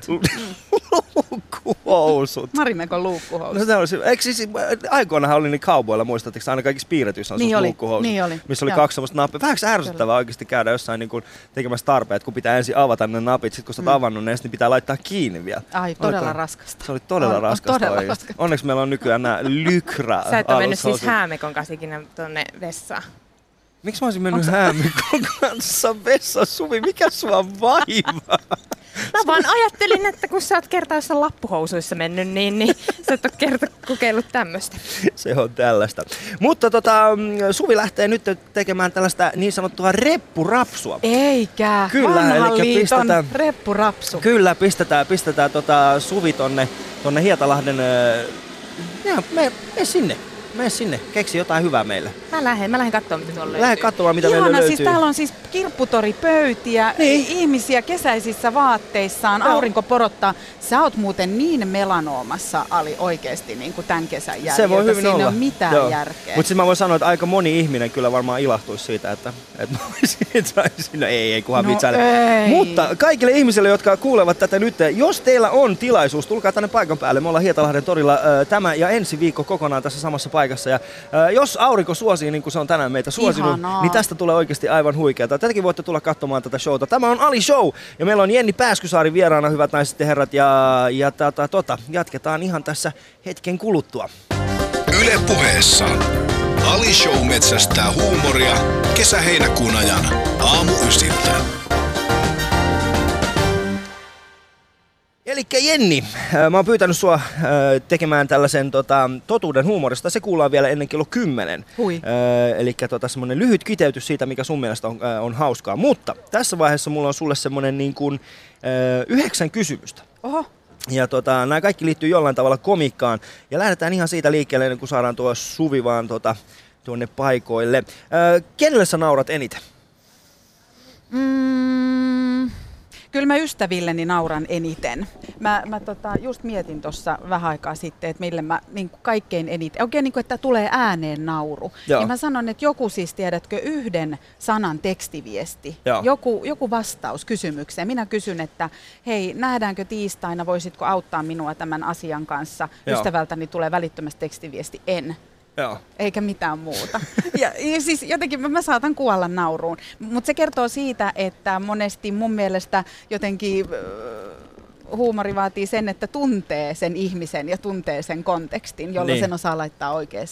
Luukkuhousut. Marimekon luukkuhousut. No, se olisi, eikö siis, aikoinahan oli niin kaupoilla, muistatteko aina kaikissa piirretyissä on niin oli, luukkuhousut, niin oli. missä oli Joo. kaksi semmoista nappia. Vähän ärsyttävää oikeasti käydä jossain niin kuin, tekemässä tarpeet, kun pitää ensin avata ne napit, sitten kun sä mm. avannut ne, niin pitää laittaa kiinni vielä. Ai, todella Oliko? raskasta. Se oli todella on, raskasta on todella raskasta. Onneksi meillä on nykyään nämä lykrä Sä et ole mennyt siis häämekon kanssa ikinä tuonne vessaan. Miksi mä olisin mennyt Onks... häämikon kanssa vessa Suvi? Mikä sua vaivaa? Mä vaan ajattelin, että kun sä oot kerta jossain lappuhousuissa mennyt, niin, niin sä et ole kerta kokeillut tämmöistä. Se on tällaista. Mutta tota, Suvi lähtee nyt tekemään tällaista niin sanottua reppurapsua. Eikä, Kyllä, eli pistetään, reppurapsu. Kyllä, pistetään, pistetään tota Suvi tonne, tonne Hietalahden... Ja, me, me sinne mene sinne, keksi jotain hyvää meille. Mä lähden, mä lähden katsomaan, mitä tuolla Lähden katsomaan, mitä Ihana, meillä löytyy. siis täällä on siis kirpputoripöytiä, niin. ihmisiä kesäisissä vaatteissaan, no. aurinko porottaa. Sä oot muuten niin melanoomassa, Ali, oikeasti niin kuin tämän kesän jäljiltä. Se voi hyvin Siinä olla. ei ole mitään Joo. järkeä. Mutta siis mä voin sanoa, että aika moni ihminen kyllä varmaan ilahtuisi siitä, että, että mä olisin, no ei, ei, kunhan no ei. Mutta kaikille ihmisille, jotka kuulevat tätä nyt, jos teillä on tilaisuus, tulkaa tänne paikan päälle. Me ollaan Hietalahden torilla tämä ja ensi viikko kokonaan tässä samassa paikassa. Ja äh, jos aurinko suosii, niin kuin se on tänään meitä suosinut, Ihanaa. niin tästä tulee oikeasti aivan huikeaa. Tätäkin voitte tulla katsomaan tätä showta. Tämä on Ali Show ja meillä on Jenni Pääskysaari vieraana, hyvät naiset ja herrat. Ja, ja tota, tota, jatketaan ihan tässä hetken kuluttua. Yle puheessa Ali Show metsästää huumoria kesä-heinäkuun ajan. Aamu ysiltä. Eli Jenni, äh, mä oon pyytänyt sua äh, tekemään tällaisen tota, totuuden huumorista. Se kuullaan vielä ennen kello 10. Hui. Eli tota, semmoinen lyhyt kiteytys siitä, mikä sun mielestä on, äh, on hauskaa. Mutta tässä vaiheessa mulla on sulle semmoinen niin kuin, äh, yhdeksän kysymystä. Oho, Ja tota, nämä kaikki liittyy jollain tavalla komikkaan. Ja lähdetään ihan siitä liikkeelle, ennen kuin saadaan tuo Suvi vaan tota, tuonne paikoille. Äh, kenelle sä naurat eniten? Mm, kyllä mä ystävilleni nauran eniten. Mä, mä tota, just mietin tuossa vähän aikaa sitten, että mille mä niin kuin kaikkein eniten, oikein niin kuin, että tulee ääneen nauru. Joo. Niin mä sanon, että joku siis, tiedätkö, yhden sanan tekstiviesti, Joo. joku, joku vastaus kysymykseen. Minä kysyn, että hei, nähdäänkö tiistaina, voisitko auttaa minua tämän asian kanssa? Joo. Ystävältäni tulee välittömästi tekstiviesti, en Joo. eikä mitään muuta. Ja, ja siis jotenkin mä, saatan kuolla nauruun. Mutta se kertoo siitä, että monesti mun mielestä jotenkin äh, huumori vaatii sen, että tuntee sen ihmisen ja tuntee sen kontekstin, jolloin Niin. niin. sen osaa laittaa oikeaan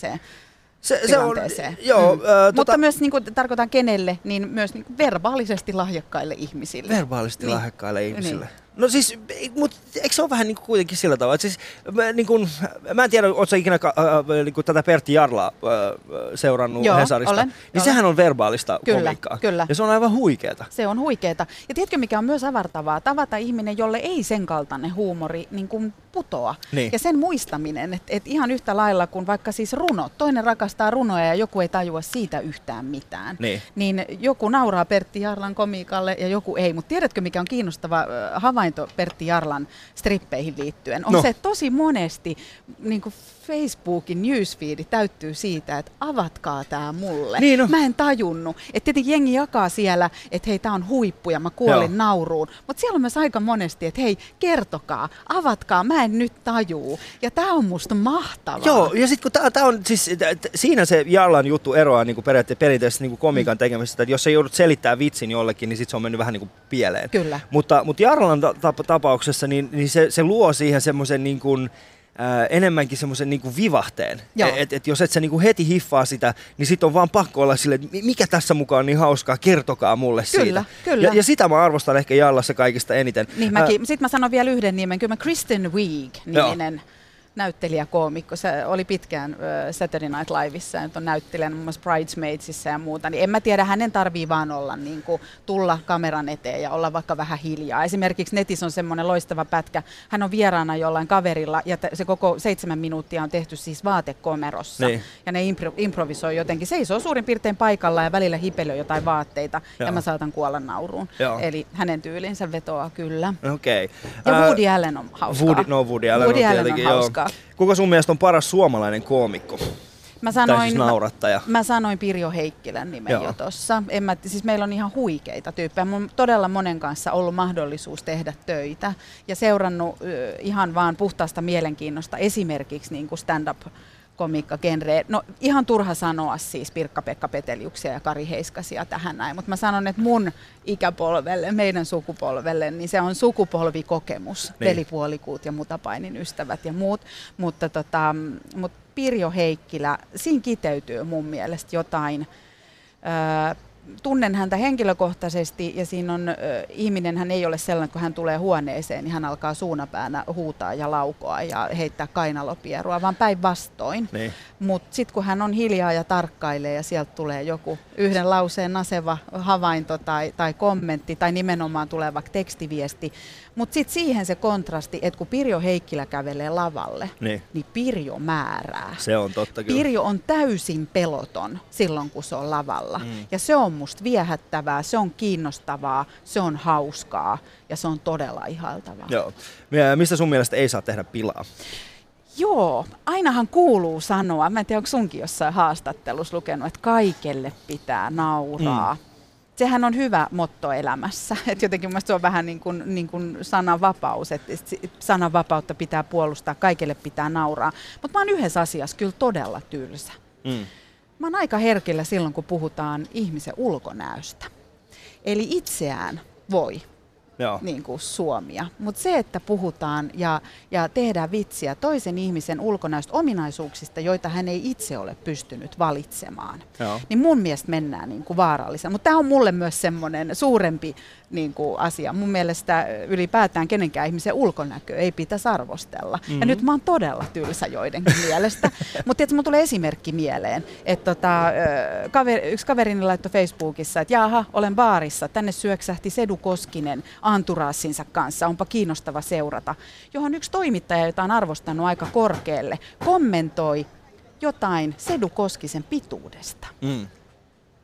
Se, se on, joo, Mm. äh, tota, Mutta myös niin kuin, tarkoitan kenelle, niin myös niin kuin verbaalisesti lahjakkaille ihmisille. Verbaalisesti niin. Niin. lahjakkaille ihmisille. Niin. No siis, mutta eikö se ole vähän niin kuin kuitenkin sillä tavalla? että Siis, mä, niin kuin, mä en tiedä, ootko ikinä ka- äh, niin kuin tätä Pertti Jarlaa äh, seurannut Joo, Hesarista? olen, niin olen. sehän on verbaalista Kyllä, komiikkaa. kyllä. Ja se on aivan huikeeta. Se on huikeeta. Ja tiedätkö, mikä on myös avartavaa? Tavata ihminen, jolle ei sen kaltainen huumori niin kuin putoa. Niin. Ja sen muistaminen, että et ihan yhtä lailla kuin vaikka siis runot. Toinen rakastaa runoja ja joku ei tajua siitä yhtään mitään. Niin. Niin joku nauraa Pertti Jarlan komiikalle ja joku ei. Mutta tiedätkö, mikä on kiinnostava ö, havainto Pertti Jarlan strippeihin liittyen? On No. no. se, että tosi monesti niin kuin Facebookin newsfeedi täyttyy siitä, että avatkaa tämä mulle. Niin on. Mä en tajunnut. Että tietenkin jengi jakaa siellä, että hei, tää on huippu ja mä kuolin Joo. nauruun. Mutta siellä on myös aika monesti, että hei, kertokaa, avatkaa, mä en nyt tajuu. Ja tää on musta mahtavaa. Joo, ja sitten kun tää, tää on siis, t- siinä se Jarlan juttu eroaa niin periaatteessa perinteisesti niin komiikan tekemisestä, että jos sä joudut selittämään vitsin jollekin, niin sit se on mennyt vähän niin kuin pieleen. Kyllä. Mutta, mutta Jarlan tap- tapauksessa niin, niin se, se luo siihen semmoisen niin kuin, ää, enemmänkin semmoisen niin vivahteen. Joo. Et, et jos et sä niin kuin heti hiffaa sitä, niin sit on vaan pakko olla silleen, että mi- mikä tässä mukaan on niin hauskaa, kertokaa mulle Kyllä, siitä. kyllä. Ja, ja sitä mä arvostan ehkä Jallassa kaikista eniten. Niin mäkin. Sitten mä sanon vielä yhden nimen. Kyllä mä Kristen Wiig-niminen näyttelijäkoomikko. Se oli pitkään ö, Saturday Night Liveissa ja nyt on näyttelijänä muun muassa Bridesmaidsissa ja muuta. Niin en mä tiedä, hänen tarvii vaan olla niin kuin, tulla kameran eteen ja olla vaikka vähän hiljaa. Esimerkiksi netissä on semmoinen loistava pätkä. Hän on vieraana jollain kaverilla ja t- se koko seitsemän minuuttia on tehty siis vaatekomerossa. Niin. Ja ne impro- improvisoi jotenkin. Seisoo suurin piirtein paikalla ja välillä hipelöi jotain vaatteita Joo. ja mä saatan kuolla nauruun. Joo. Eli hänen tyylinsä vetoaa kyllä. Okei. Okay. Ja Woody Allen on hauskaa. Woody, no Woody Allen Woody on Allen on joo. Kuka sun mielestä on paras suomalainen koomikko? Mä Tai sanoin, siis naurattaja. Mä, mä sanoin Pirjo Heikkilän nimen Joo. jo tossa. En mä, siis meillä on ihan huikeita tyyppejä. Mulla on todella monen kanssa ollut mahdollisuus tehdä töitä ja seurannut ö, ihan vaan puhtaasta mielenkiinnosta esimerkiksi niin kuin stand-up komiikka genre. No ihan turha sanoa siis Pirkka-Pekka Peteliuksia ja Kari Heiskasia tähän näin, mutta mä sanon, että mun ikäpolvelle, meidän sukupolvelle, niin se on sukupolvikokemus, Niin. velipuolikuut ja mutapainin ystävät ja muut, mutta tota, mut Pirjo Heikkilä, siinä kiteytyy mun mielestä jotain, öö, tunnen häntä henkilökohtaisesti ja siinä on, ihminen hän ei ole sellainen, kun hän tulee huoneeseen, niin hän alkaa suunapäänä huutaa ja laukoa ja heittää kainalopierua, vaan päinvastoin. Niin. Mutta sitten kun hän on hiljaa ja tarkkailee ja sieltä tulee joku yhden lauseen naseva havainto tai, tai kommentti tai nimenomaan tulee vaikka tekstiviesti, mutta sitten siihen se kontrasti, että kun Pirjo Heikkilä kävelee lavalle, Niin. niin Pirjo määrää. Se on totta kyllä. Pirjo on täysin peloton silloin, kun se on lavalla. Mm. Ja se on musta viehättävää, se on kiinnostavaa, se on hauskaa ja se on todella ihailtavaa. Joo. Mistä sun mielestä ei saa tehdä pilaa? Joo, ainahan kuuluu sanoa, mä en tiedä onko sunkin jossain haastattelussa lukenut, että kaikelle pitää nauraa. Mm. Sehän on hyvä motto elämässä. Et jotenkin mun mielestä se on vähän niin kuin, niin kuin sananvapaus, että sananvapautta pitää puolustaa, kaikelle pitää nauraa. Mutta mä oon yhdessä asiassa kyllä todella tylsä. Mm. Mä oon aika herkillä silloin, kun puhutaan ihmisen ulkonäöstä. Eli itseään voi Joo. niin kuin suomia. Mutta se, että puhutaan ja, ja tehdään vitsiä toisen ihmisen ulkonäöstä ominaisuuksista, joita hän ei itse ole pystynyt valitsemaan, Joo. niin mun mielestä mennään niin kuin vaarallisen. Mutta tämä on mulle myös semmoinen suurempi niin kuin asia. Mun mielestä ylipäätään kenenkään ihmisen ulkonäkö ei pitäisi arvostella. Mm-hmm. Ja nyt mä oon todella tylsä joidenkin mielestä. Mutta tietysti mun tulee esimerkki mieleen, että tota, kaveri, yksi kaverini laittoi Facebookissa, että jaha, olen baarissa, tänne syöksähti Sedu Koskinen anturaassinsa kanssa, onpa kiinnostava seurata. Johon yksi toimittaja, jota on arvostanut aika korkealle, kommentoi jotain Sedu Koskisen pituudesta. Mm.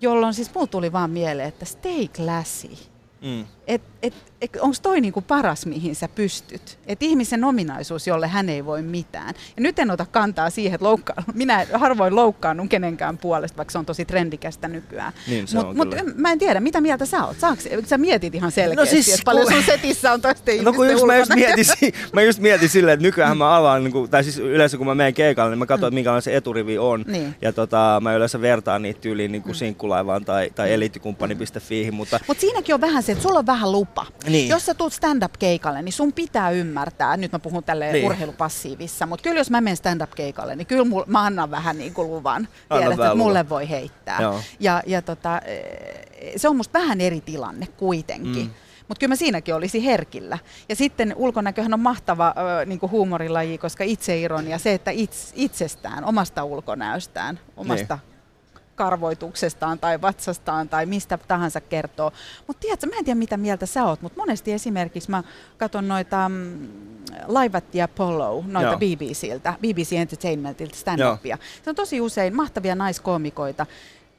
Jolloin siis mulla tuli vaan mieleen, että stay classy. Mm. Et, et, et, Onko toi niinku paras, mihin sä pystyt? Et ihmisen ominaisuus, jolle hän ei voi mitään. Ja nyt en ota kantaa siihen, että loukkaan. minä harvoin loukkaannut kenenkään puolesta, vaikka se on tosi trendikästä nykyään. Niin se mut, mut mä en tiedä, mitä mieltä sä oot? Saaks, sä mietit ihan selkeästi, No siis, että paljon kun- sun setissä on toisten No kun just, mä just mietin, mä just mietin silleen, että nykyään mä avaan, niin kuin, tai siis yleensä kun mä menen keikalle, niin mä katson, että minkälainen se eturivi on. Niin. Ja tota, mä yleensä vertaan niitä tyyliin niin kuin sinkkulaivaan tai, tai eliittikumppani.fiihin, mutta Mutta siinäkin on vähän se, että sulla on vähän lupa. Niin. Jos sä tulet stand-up-keikalle, niin sun pitää ymmärtää, nyt mä puhun tälle Niin. niin. urheilupassiivissa, mutta kyllä jos mä menen stand-up-keikalle, niin kyllä mul, mä annan vähän niin kuin luvan. Anna Tiedät, että mulle luvan. voi heittää. Joo. Ja, ja tota, eh, se on musta vähän eri tilanne kuitenkin. Mm. Mutta kyllä mä siinäkin olisi herkillä. Ja sitten ulkonäköhän on mahtava ö, niin huumorilaji, koska itseironia, se, että its, itsestään, omasta ulkonäöstään, omasta karvoituksestaan tai vatsastaan tai mistä tahansa kertoo. Mutta tiedätkö, mä en tiedä mitä mieltä sä oot, mutta monesti esimerkiksi mä katson noita mm, Laivat ja Apollo, noita Joo. BBCltä, BBC Entertainmentilta stand-upia. Se on tosi usein mahtavia naiskoomikoita,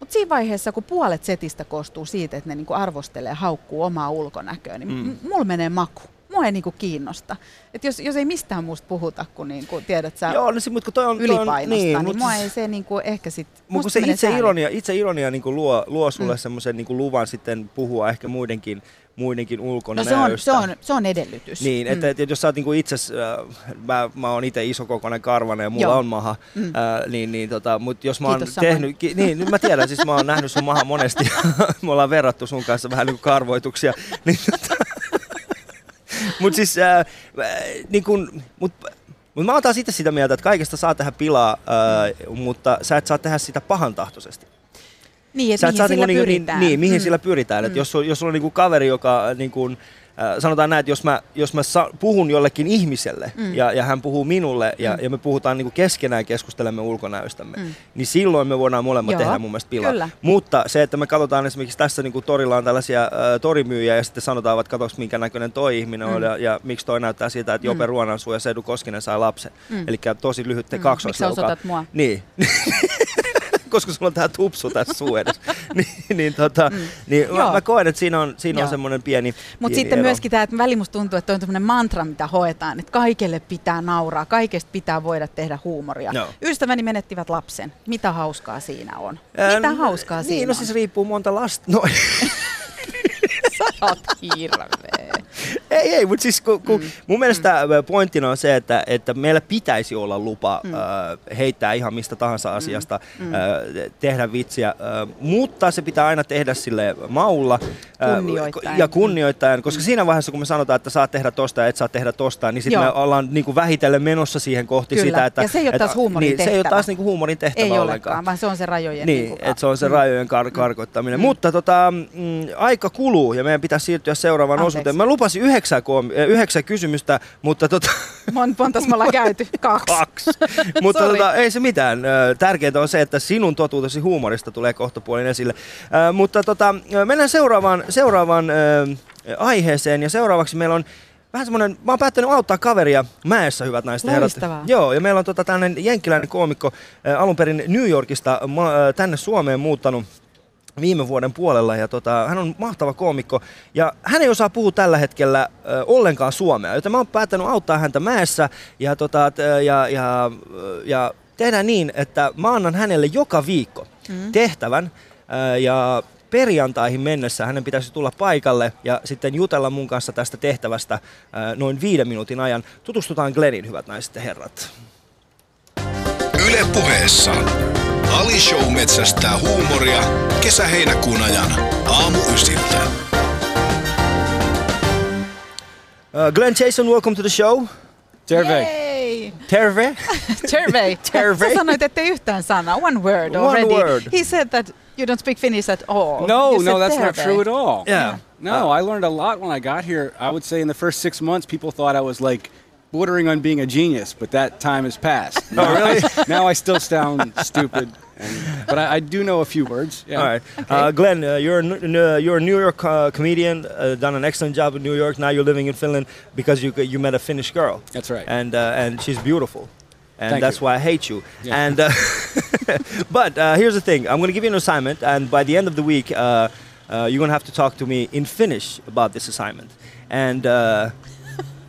mutta siinä vaiheessa, kun puolet setistä koostuu siitä, että ne niinku arvostelee ja haukkuu omaa ulkonäköä, niin Mm. mm. mulla menee maku. Mua ei niinku kiinnosta. Et jos, jos ei mistään muusta puhuta, kun niinku, tiedät sä joo, no, se, mutta kun toi on, toi on ylipainosta, niin, niin mut mua siis- ei se niinku ehkä sit... Mutta se itse sääli. ironia, itse ironia niin kuin luo, luo sulle mm. Mm. semmoisen niin luvan sitten puhua ehkä muidenkin, muidenkin No ulkonäöstä. se on, se, on, se on edellytys. Niin, että, että jos sä oot niinku itse, äh, mä, mä oon itse isokokoinen karvanen ja mulla Joo. on maha, mm. äh, niin, niin tota, mutta jos mä oon Kiitos tehnyt, ki, niin nyt mä tiedän, siis mä oon nähnyt sun maha monesti, me ollaan verrattu sun kanssa vähän niin kuin karvoituksia, niin tota, mutta siis, äh, äh, niin kun, mut, mut mä oon taas itse sitä mieltä, että kaikesta saa tehdä pilaa, äh, mutta sä et saa tehdä sitä pahantahtoisesti. Niin, että mihin sillä niinku, niin, pyritään. niin, mihin Mm. sillä pyritään. Mm. Et jos, jos sulla on niinku kaveri, joka niinku, äh, sanotaan näin, että jos mä, jos mä sa- puhun jollekin ihmiselle mm. ja, ja hän puhuu minulle ja, mm. ja me puhutaan niinku keskenään keskustelemme ulkonäöstämme, mm. niin silloin me voidaan molemmat Joo, tehdä mun mielestä pilaa. kyllä. Mutta se, että me katsotaan esimerkiksi tässä niinku torilla on tällaisia äh, torimyyjiä ja sitten sanotaan, että katsoks minkä näköinen toi ihminen on Mm. ja, ja miksi toi näyttää siltä, että Jope Ruonansuu ja Sedu Koskinen sai lapsen. Mm. Eli tosi lyhyt te Mm. kaksoisleuka. Miksi sä osoitat mua? Niin. koska sulla on tää tupsu tässä suu edessä. niin, niin, tota, mm. niin mä, Joo. mä koen, että siinä on, siinä on semmoinen pieni Mutta sitten ero. myöskin tämä, että välillä musta tuntuu, että on tämmöinen mantra, mitä hoetaan, että kaikelle pitää nauraa, kaikesta pitää voida tehdä huumoria. Joo. Ystäväni menettivät lapsen. Mitä hauskaa siinä on? Mitä hauskaa niin, siinä no on? siis riippuu monta lasta. No, Sä oot hirveä. ei, ei, mutta siis kun, kun mm. mun mielestä mm. pointtina on se, että, että meillä pitäisi olla lupa mm. äh, heittää ihan mistä tahansa asiasta, mm. äh, tehdä vitsiä, äh, mutta se pitää aina tehdä sille maulla äh, Kunnioittaen. ja kunnioittaen, koska mm. siinä vaiheessa kun me sanotaan, että saat tehdä tosta ja et saa tehdä tosta, niin sitten me ollaan niinku vähitellen menossa siihen kohti Kyllä. sitä, että... Ja se ei ole taas huumorin niin, Se ei ole tehtävä. taas niinku huumorin tehtävä Ei ollenkaan. vaan se on se rajojen Niin, niinku- että se on se rajojen kar- karkottaminen. Mm. Mutta tota, mm, aika kuluu ja meidän pitäisi siirtyä seuraavaan Anteeksi. osuuteen. Mä lupasin yhdeksän, koom- äh, yhdeksän kysymystä, mutta tota, Mon, montas me ollaan käyty? Kaksi. kaksi. mutta tota, ei se mitään. Tärkeintä on se, että sinun totuutesi huumorista tulee kohtapuolin esille. Ö, mutta tota, mennään seuraavaan, seuraavaan ö, aiheeseen ja seuraavaksi meillä on vähän semmoinen, mä oon päättänyt auttaa kaveria mäessä, hyvät naiset Loistavaa. herrat. Joo, ja meillä on tota tällainen jenkkiläinen koomikko ö, alun perin New Yorkista ma- ö, tänne Suomeen muuttanut viime vuoden puolella ja tota, hän on mahtava koomikko ja hän ei osaa puhua tällä hetkellä ö, ollenkaan suomea, joten mä oon päättänyt auttaa häntä mäessä ja, tota, t- ja, ja, ja tehdään niin, että mä annan hänelle joka viikko mm. tehtävän ö, ja perjantaihin mennessä hänen pitäisi tulla paikalle ja sitten jutella mun kanssa tästä tehtävästä ö, noin viiden minuutin ajan. Tutustutaan Glenin, hyvät naiset ja herrat. Yle puheessa. Ali Show metsästää huumoria kesä-heinäkuun ajan. Aamu ysiltä. Uh, Glenn Jason, welcome to the show. Terve. Yay! Terve. Terve. Terve. Sä sanoit, ettei yhtään sanaa. One word One already. word. He said that you don't speak Finnish at all. No, You no, that's not terve. true at all. Yeah. No, I learned a lot when I got here. I would say in the first six months, people thought I was like bordering on being a genius, but that time has passed. Now really? I, now I still sound stupid, and, but I, I do know a few words. Yeah. All right, uh, Glenn, uh, you're a, n- uh, you're a New York uh, comedian, uh, done an excellent job in New York. Now you're living in Finland because you you met a Finnish girl. That's right. and uh, and she's beautiful, and Thank that's you. why I hate you. Yeah. And uh, but uh, here's the thing: I'm going to give you an assignment, and by the end of the week, uh, uh, you're going to have to talk to me in Finnish about this assignment. And uh,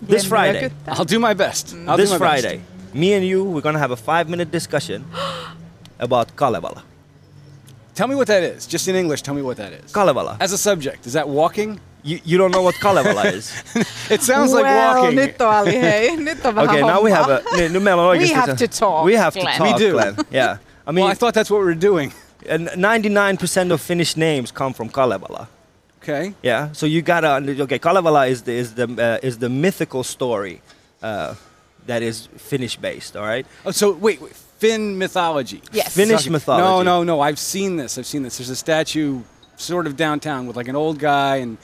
this Friday. I'll do my best. Mm. I'll this my Friday, me and you, we're going to have a five-minute discussion about Kalevala. Tell me what that is. Just in English, tell me what that is. Kalevala. As a subject, is that walking? You, you don't know what Kalevala is? It sounds like well, walking. nyt on Ali, hei. Nyt on vähän Okay, now we have a. Nyt, nyt meillä on We have se- to talk, We have to Glenn. talk, We do. Glenn. Yeah. I mean, well, I thought that's what we were doing. and 99% of Finnish names come from Kalevala. Okay. Yeah. So you gotta okay. Kalevala is the is the uh, is the mythical story uh, that is Finnish based. All right. Oh, so wait, wait Finn mythology. Yes. Finnish Okay. mythology. No, no, no. I've seen this. I've seen this. There's a statue sort of downtown with like an old guy and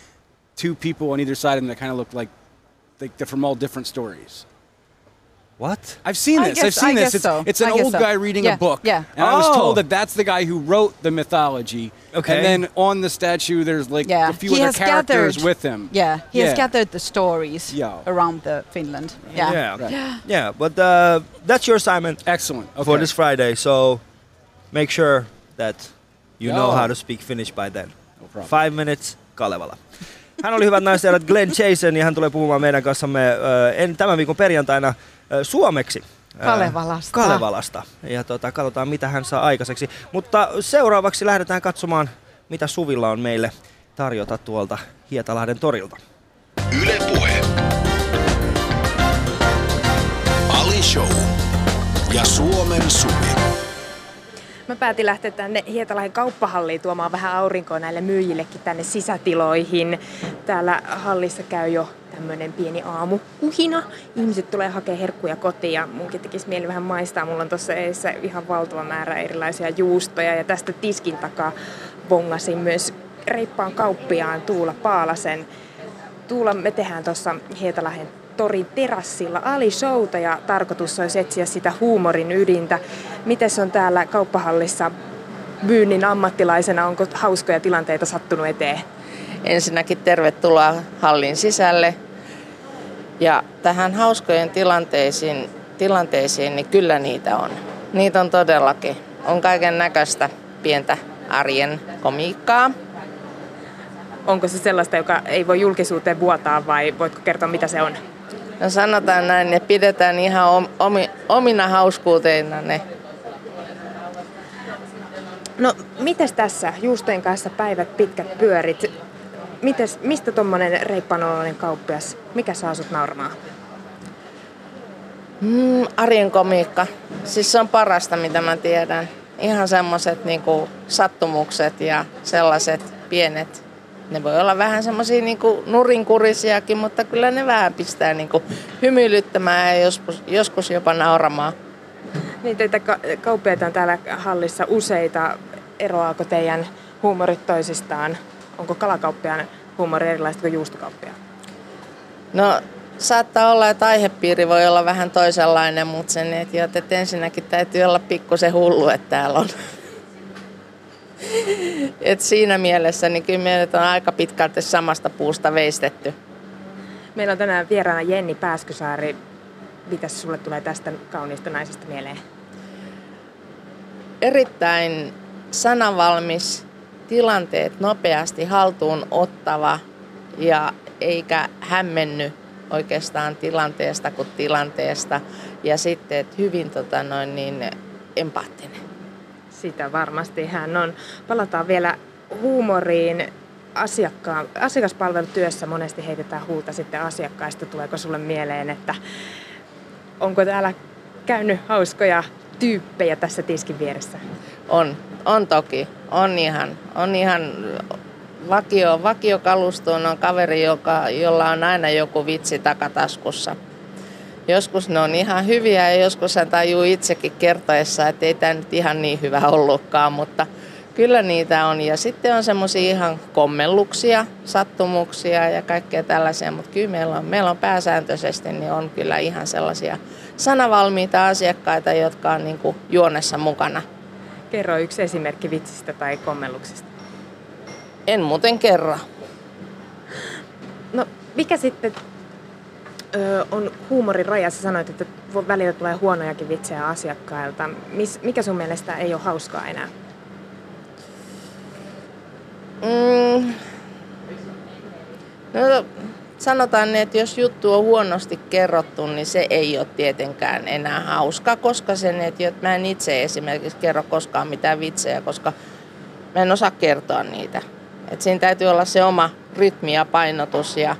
two people on either side of him that kind of look like like they're from all different stories. What? I've seen I this. guess- I've seen I this. It's, so. it's an I old so. guy reading Yeah, a book. yeah. And I was Oh. told that that's the guy who wrote the mythology. Okay. And then on the statue, there's like Yeah. a few He other has characters gathered- with him. Yeah, he Yeah. has gathered the stories Yeah. around the Finland. Yeah. Yeah. Right. Yeah. But uh, that's your assignment Excellent. Okay. for this Friday. So make sure that you know how to speak Finnish by then. No problem. Five minutes Kalevala. Hän oli hyvät naiset ja herrat Glenn Jason ja hän tulee puhumaan meidän kanssamme äh, en, tämän viikon perjantaina suomeksi. Kalevalasta. Kalevalasta. Ja tota, katsotaan mitä hän saa aikaiseksi. Mutta seuraavaksi lähdetään katsomaan mitä Suvilla on meille tarjota tuolta Hietalahden torilta. Yle Puhe. Ali Show. Ja Suomen Suvi. Mä päätin lähteä tänne Hietalahden kauppahalliin tuomaan vähän aurinkoa näille myyjillekin tänne sisätiloihin. Täällä hallissa käy jo tämmönen pieni aamukuhina. Ihmiset tulee hakemaan herkkuja kotiin ja munkin tekisi mieli vähän maistaa. Mulla on tuossa edessä ihan valtava määrä erilaisia juustoja ja tästä tiskin takaa bongasin myös reippaan kauppiaan Tuula Paalasen. Tuula, me tehdään tuossa Hietalahden torin terassilla Ali-showta ja tarkoitus olisi etsiä sitä huumorin ydintä. Miten se on täällä kauppahallissa myynnin ammattilaisena? Onko hauskoja tilanteita sattunut eteen? Ensinnäkin tervetuloa hallin sisälle. Ja tähän hauskojen tilanteisiin, tilanteisiin, niin kyllä niitä on. Niitä on todellakin. On kaiken näköistä pientä arjen komiikkaa. Onko se sellaista, joka ei voi julkisuuteen vuotaa vai voitko kertoa mitä se on? No sanotaan näin, että pidetään ihan om- omi, omina hauskuuteina ne. No, mites tässä juustojen kanssa päivät pitkät pyörit? Mites, mistä tuommoinen reippanoloinen kauppias, mikä saa sut nauramaan? Mm, arjen komiikka. Siis se on parasta, mitä mä tiedän. Ihan semmoset niinku sattumukset ja sellaiset pienet. Ne voi olla vähän semmosia niinku nurinkurisiakin, mutta kyllä ne vähän pistää niinku hymyilyttämään ja joskus, joskus jopa nauramaan. Niin teitä ka- kauppiaita on täällä hallissa useita. Eroaako teidän huumorit toisistaan? Onko kalakauppiaan huumori erilaista kuin juustokauppiaan? No saattaa olla, että aihepiiri voi olla vähän toisenlainen, mutta sen, että, että ensinnäkin täytyy olla pikkusen hullu, että täällä on. Et siinä mielessä niin kyllä meidät on aika pitkälti samasta puusta veistetty. Meillä on tänään vieraana Jenni Pääskysaari. Mitäs sulle tulee tästä kauniista naisesta mieleen? Erittäin sananvalmis, tilanteet nopeasti haltuun ottava ja eikä hämmenny oikeastaan tilanteesta kuin tilanteesta. Ja sitten että hyvin tota noin, niin, empaattinen. Sitä varmasti hän on. Palataan vielä huumoriin. Asiakkaan, asiakaspalvelutyössä monesti heitetään huulta sitten asiakkaista. Tuleeko sulle mieleen, että onko täällä käynyt hauskoja tyyppejä tässä tiskin vieressä? On, on toki. On ihan, on ihan vakio, vakiokalustoon on kaveri, joka, jolla on aina joku vitsi takataskussa. Joskus ne on ihan hyviä ja joskus hän tajuu itsekin kertoessa, että ei tämä nyt ihan niin hyvä ollutkaan, mutta kyllä niitä on. Ja sitten on semmoisia ihan kommelluksia, sattumuksia ja kaikkea tällaisia, mutta kyllä meillä on, meillä on pääsääntöisesti niin on kyllä ihan sellaisia sanavalmiita asiakkaita, jotka on niin kuin juonessa mukana. Kerro yksi esimerkki vitsistä tai kommelluksesta. En muuten kerro. No, mikä sitten ö, on huumorin raja? Sä sanoit, että välillä tulee huonojakin vitsejä asiakkailta. Mis, mikä sun mielestä ei ole hauskaa enää? Mm. No, sanotaan, että jos juttu on huonosti kerrottu, niin se ei ole tietenkään enää hauska, koska sen, että mä en itse esimerkiksi kerro koskaan mitään vitsejä, koska mä en osaa kertoa niitä. Et siinä täytyy olla se oma rytmi ja painotus ja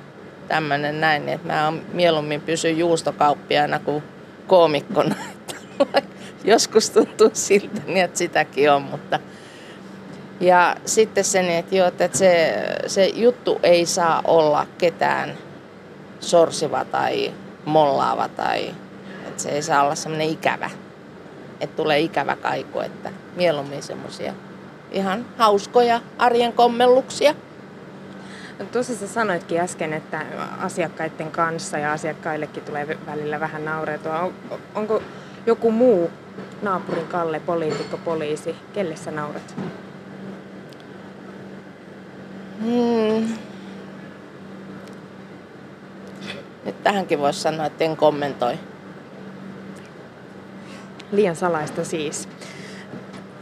tämmöinen näin, että mä mieluummin pysy juustokauppiaana kuin koomikkona. Joskus tuntuu siltä, niin että sitäkin on, mutta ja sitten sen, että, jo, että se, se juttu ei saa olla ketään sorsiva tai mollaava tai että se ei saa olla semmoinen ikävä. Että tulee ikävä kaiku, että mieluummin semmoisia ihan hauskoja arjen kommelluksia. Tuossa sä sanoitkin äsken, että asiakkaiden kanssa ja asiakkaillekin tulee välillä vähän nauretua. On, onko joku muu naapurin Kalle, poliitikko, poliisi, kelle sä naurat? Hmm. Nyt tähänkin voisi sanoa, että en kommentoi. Liian salaista siis.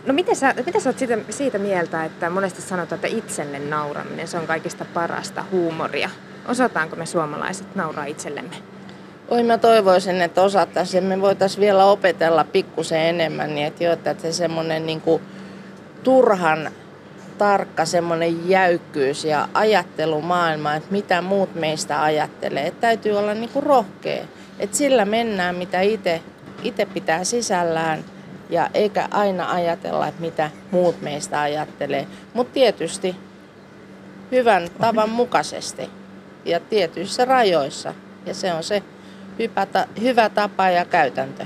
No miten sä, miten sä oot siitä, siitä mieltä, että monesti sanotaan, että itselle nauraminen se on kaikista parasta huumoria. Osataanko me suomalaiset nauraa itsellemme? Oi mä toivoisin, että osattaisiin. Me voitaisiin vielä opetella pikkusen enemmän, niin että, jo, että se semmoinen niin turhan tarkka semmoinen jäykkyys ja ajattelumaailma, että mitä muut meistä ajattelee. Että täytyy olla niin kuin rohkea. Että sillä mennään, mitä itse pitää sisällään ja eikä aina ajatella, että mitä muut meistä ajattelee. Mutta tietysti hyvän tavan mukaisesti ja tietyissä rajoissa. Ja se on se hyvä tapa ja käytäntö.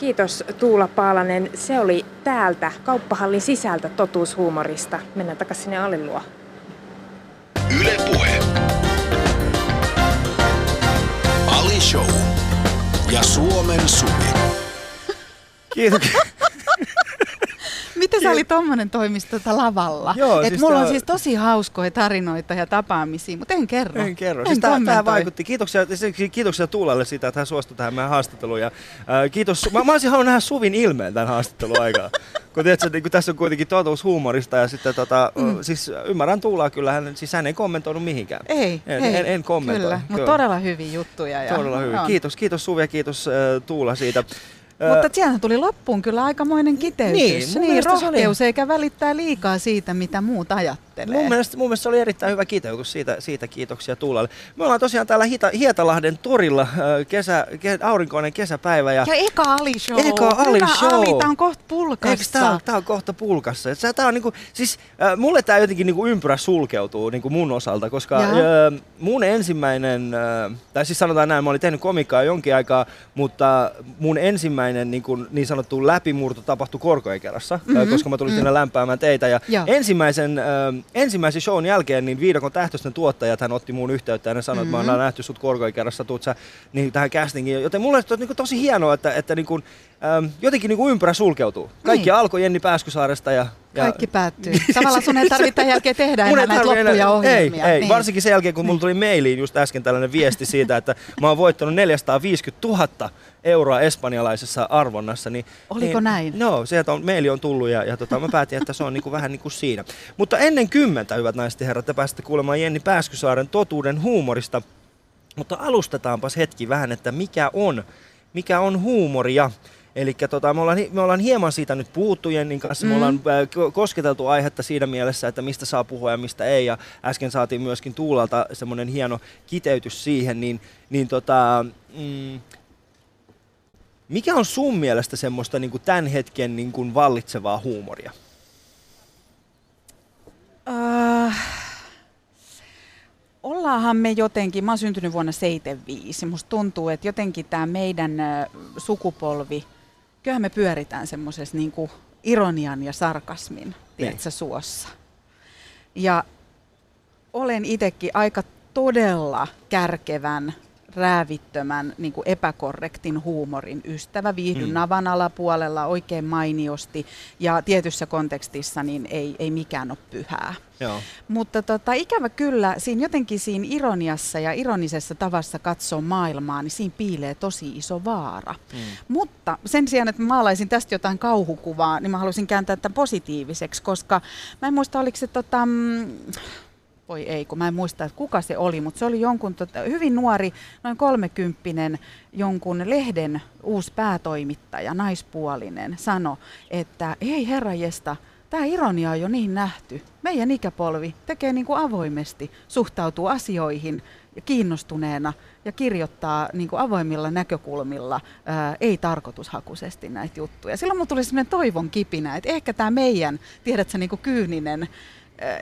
Kiitos Tuula Paalanen. Se oli täältä kauppahallin sisältä totuushuumorista. Mennään takaisin sinne Alin luo. Yle Puhe. Ali Show. Ja Suomen Suvi. Kiitos. Miten sä oli tommonen toimisto lavalla? Joo, Et siis mulla tää... on siis tosi hauskoja tarinoita ja tapaamisia, mutta en kerro. En kerro. En siis tämä vaikutti. Kiitoksia, kiitoksia Tuulalle siitä, että hän suostui tähän meidän haastatteluun. Ja, äh, kiitos. Mä, mä olisin halunnut nähdä Suvin ilmeen tämän haastattelun aikaa. kun tiedätkö, niin kun tässä on kuitenkin totuus huumorista ja sitten tota, mm. siis ymmärrän Tuulaa kyllä, hän, siis hän ei kommentoinut mihinkään. Ei, en, ei. En, en kommentoi. Kyllä, mutta todella hyviä juttuja. Ja, todella hyvin. Kiitos, kiitos Suvi ja kiitos äh, Tuula siitä. Mutta siellä tuli loppuun kyllä aikamoinen kiteytys. Niin, niin rohkeus oli... eikä välittää liikaa siitä, mitä muut ajattelee. Mun mielestä, mun mielestä se oli erittäin hyvä kiteytys. Siitä, siitä kiitoksia Tuulalle. Me ollaan tosiaan täällä Hita, Hietalahden torilla kesä, aurinkoinen kesäpäivä. Ja, ja eka Ali Show. Eka Ali Show. Ali, tää on kohta pulkassa. Tää, tää on kohta pulkassa. Tää on niinku, siis, äh, mulle tää jotenkin niinku ympyrä sulkeutuu niinku mun osalta, koska äh, mun ensimmäinen, äh, tai siis sanotaan näin, mä olin tehnyt komikkaa jonkin aikaa, mutta mun ensimmäinen ensimmäinen niin, sanottu läpimurto tapahtui Korkoekerässä, mm-hmm. koska mä tulin mm-hmm. sinne lämpäämään teitä. Ja ensimmäisen, äh, ensimmäisen shown jälkeen niin Viidakon tähtösten tuottajat hän otti muun yhteyttä ja ne sanoi, mm-hmm. että mä oon nähty sut Korkoekerässä, tuut sä niin, tähän castingiin. Joten mulle on niin tosi hienoa, että, että niin kuin, ähm, jotenkin niin kuin ympärä sulkeutuu. Kaikki niin. alkoi Jenni Pääskysaaresta ja ja... Kaikki päättyy. Tavallaan sun ei tarvitse tämän jälkeen tehdä enää näitä loppuja enää... ohjelmia. Ei, ei. Niin. varsinkin sen jälkeen, kun mulla tuli mailiin just äsken tällainen viesti siitä, että mä oon voittanut 450 000 euroa espanjalaisessa arvonnassa. Niin, Oliko niin, näin? No, sieltä on, maili on tullut ja, ja tota, mä päätin, että se on niinku vähän niin kuin siinä. Mutta ennen kymmentä, hyvät naiset ja herrat, te pääsette kuulemaan Jenni Pääskysaaren totuuden huumorista. Mutta alustetaanpas hetki vähän, että mikä on, mikä on huumoria. Eli tota, me, ollaan, me ollaan hieman siitä nyt puhuttu Jennin kanssa, mm. me ollaan äh, kosketeltu aihetta siinä mielessä, että mistä saa puhua ja mistä ei, ja äsken saatiin myöskin Tuulalta semmoinen hieno kiteytys siihen, niin, niin tota, mm, mikä on sun mielestä semmoista niin kuin tämän hetken niin kuin vallitsevaa huumoria? Uh, ollaahan me jotenkin, mä oon syntynyt vuonna 75, musta tuntuu, että jotenkin tämä meidän ö, sukupolvi, kyllähän me pyöritään semmoisessa niinku ironian ja sarkasmin, tiedätkö, suossa. Ja olen itsekin aika todella kärkevän, räävittömän, niin kuin epäkorrektin huumorin ystävä. Viihdyn Mm. navan alapuolella oikein mainiosti ja tietyssä kontekstissa niin ei, ei mikään ole pyhää. Joo. Mutta tota, ikävä kyllä, siinä jotenkin siinä ironiassa ja ironisessa tavassa katsoa maailmaa, niin siinä piilee tosi iso vaara. Mm. Mutta sen sijaan, että maalaisin tästä jotain kauhukuvaa, niin mä haluaisin kääntää tämän positiiviseksi, koska mä en muista, oliko se tota, mm, voi ei, kun mä en muista, että kuka se oli, mutta se oli jonkun tota, hyvin nuori, noin kolmekymppinen, jonkun lehden uusi päätoimittaja, naispuolinen, sano, että ei herrajesta, tämä ironia on jo niin nähty. Meidän ikäpolvi tekee niin kuin avoimesti, suhtautuu asioihin kiinnostuneena ja kirjoittaa niin kuin avoimilla näkökulmilla, ää, ei tarkoitushakuisesti näitä juttuja. Silloin mulla tuli sellainen toivon kipinä, että ehkä tämä meidän, tiedätkö, niin kuin kyyninen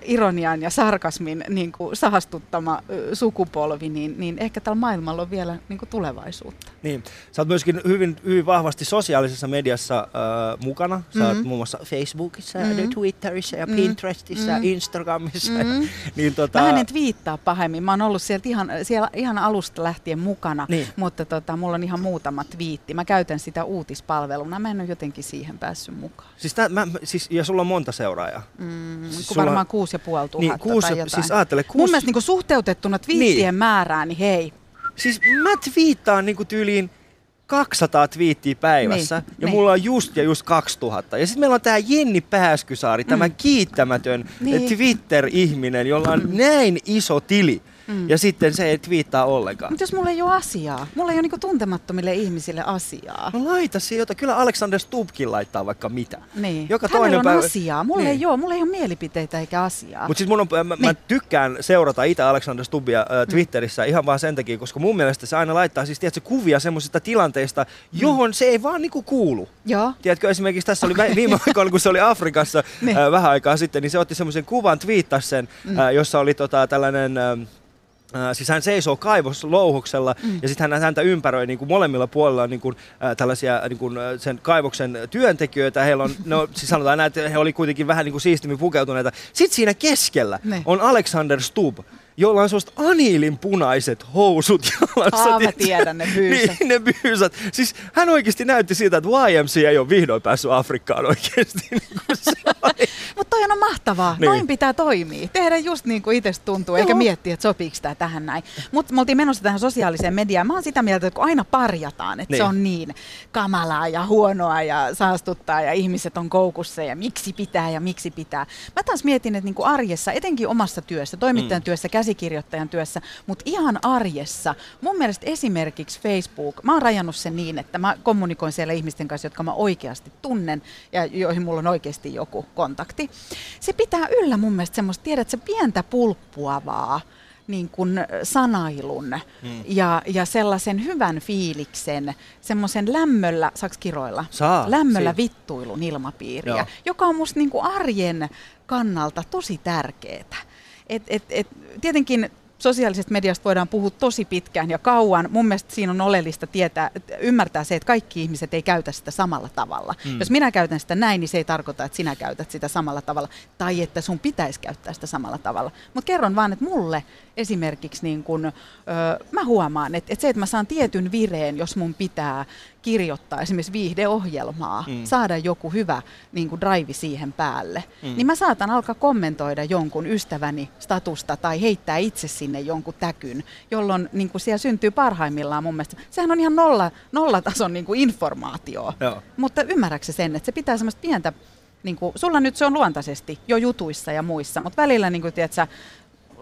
ironian ja sarkasmin niin kuin saastuttama ö, sukupolvi, niin, niin ehkä tällä maailmalla on vielä niin kuin tulevaisuutta. Niin. Sä oot myöskin hyvin, hyvin vahvasti sosiaalisessa mediassa äh, mukana. Sä mm-hmm. oot Mhm. muun muassa Facebookissa, Mhm. mm-hmm. Twitterissä ja Mhm. Pinterestissä Mhm. ja Instagramissa. Mhm. niin, tota, Mä en twiittaa pahemmin. Mä oon ollut sieltä ihan, siellä ihan alusta lähtien mukana, Niin. mutta tota, mulla on ihan muutama twiitti. Mä käytän sitä uutispalveluna. Mä en ole jotenkin siihen päässyt mukaan. Siis, tää, mä, siis, ja sulla on monta seuraajaa. Mm, siis sulla- varmaan puoli tuhatta Niin, kuusi, tai jotain. siis ajattele, Mun kuusi, mielestä niin suhteutettuna twiittien Niin. määrään, niin hei. siis mä twiittaan niinku tyyliin 200 twiittiä päivässä, Niin, ja niin. mulla on just ja just 2000. Ja sitten meillä on tämä Jenni Pääskysaari, tämä Mm. kiittämätön Niin. Twitter-ihminen, jolla on näin iso tili, Mm. ja sitten se ei twiittaa ollenkaan. Mutta jos mulla ei ole asiaa, mulla ei ole niinku tuntemattomille ihmisille asiaa. No laita sieltä. Kyllä Alexander Stubbkin laittaa vaikka mitä. Niin. Joka Hänellä toinen on päivä- asiaa. Mulla Niin. ei ole. Mulla ei ole mielipiteitä eikä asiaa. Mutta siis mun on, mä, mä Niin. tykkään seurata itse Alexander Stubbia äh, Twitterissä ihan vaan sen takia, koska mun mielestä se aina laittaa siis, tiedätkö, kuvia semmoisista tilanteista, johon se ei vaan niinku kuulu. Joo. Tiedätkö, esimerkiksi tässä oli vä- viime aikoina, kun se oli Afrikassa Niin. äh, vähän aikaa sitten, niin se otti semmoisen kuvan, twiittasi sen, Mm. äh, jossa oli tota, tällainen... Äh, siis hän seisoo kaivoslouhuksella Mm. ja sitten hän häntä ympäröi niin kuin molemmilla puolilla on niin kuin, äh, tällaisia niin kuin, äh, sen kaivoksen työntekijöitä. Heillä on, no, siis sanotaan näin, että he oli kuitenkin vähän niin kuin siistimmin pukeutuneita. Sitten siinä keskellä Ne. on Alexander Stubb, jolla on semmoista aniilin punaiset housut jalassa. Aa, mä tiedän ne byysät. Niin, ne byysät. Siis hän oikeasti näytti siitä, että YMC ei ole vihdoin päässyt Afrikkaan oikeasti. Niin. Mutta toi on mahtavaa. Niin. Niin. Noin pitää toimia. Tehdä just niin kuin itsestä tuntuu, eikä Joo. miettiä, että sopiiko tämä tähän näin. Mutta me oltiin menossa tähän sosiaaliseen mediaan. Mä oon sitä mieltä, että kun aina parjataan, että Niin. niin. se on niin kamalaa ja huonoa ja saastuttaa ja ihmiset on koukussa ja miksi pitää ja miksi pitää. Mä taas mietin, että niin kuin arjessa, etenkin omassa työssä, toimittajan Mm. työssä, käsikirjoittajan työssä, mutta ihan arjessa, mun mielestä esimerkiksi Facebook, mä oon rajannut sen niin, että mä kommunikoin siellä ihmisten kanssa, jotka mä oikeasti tunnen ja joihin mulla on oikeasti joku kontakti. Se pitää yllä mun mielestä semmoista, tiedät, se pientä pulppuavaa niin kuin sanailun Mm. ja, ja sellaisen hyvän fiiliksen, semmoisen lämmöllä, saaks kiroilla? Saa, Lämmöllä siinä. vittuilun ilmapiiriä, Joo. joka on musta niin kuin arjen kannalta tosi tärkeää. Et, et, et, tietenkin sosiaalisesta mediasta voidaan puhua tosi pitkään ja kauan. Mun mielestä siinä on oleellista tietää, ymmärtää se, että kaikki ihmiset ei käytä sitä samalla tavalla. Mm. Jos minä käytän sitä näin, niin se ei tarkoita, että sinä käytät sitä samalla tavalla. Tai että sun pitäisi käyttää sitä samalla tavalla. Mutta kerron vaan, että mulle esimerkiksi niin kun, ö, mä huomaan, että, että se, että mä saan tietyn vireen, jos mun pitää kirjoittaa esimerkiksi viihdeohjelmaa, Mm. saada joku hyvä niin kuin drive siihen päälle, Mm. mm. niin mä saatan alkaa kommentoida jonkun ystäväni statusta tai heittää itse sinne jonkun täkyn, jolloin niin kuin siellä syntyy parhaimmillaan mun mielestä. Sehän on ihan nolla, nollatason niin kuin informaatio, Joo. mutta ymmärrätkö sen, että se pitää semmoista pientä, niin kuin, sulla nyt se on luontaisesti jo jutuissa ja muissa, mutta välillä niin kuin, tiedät, sä,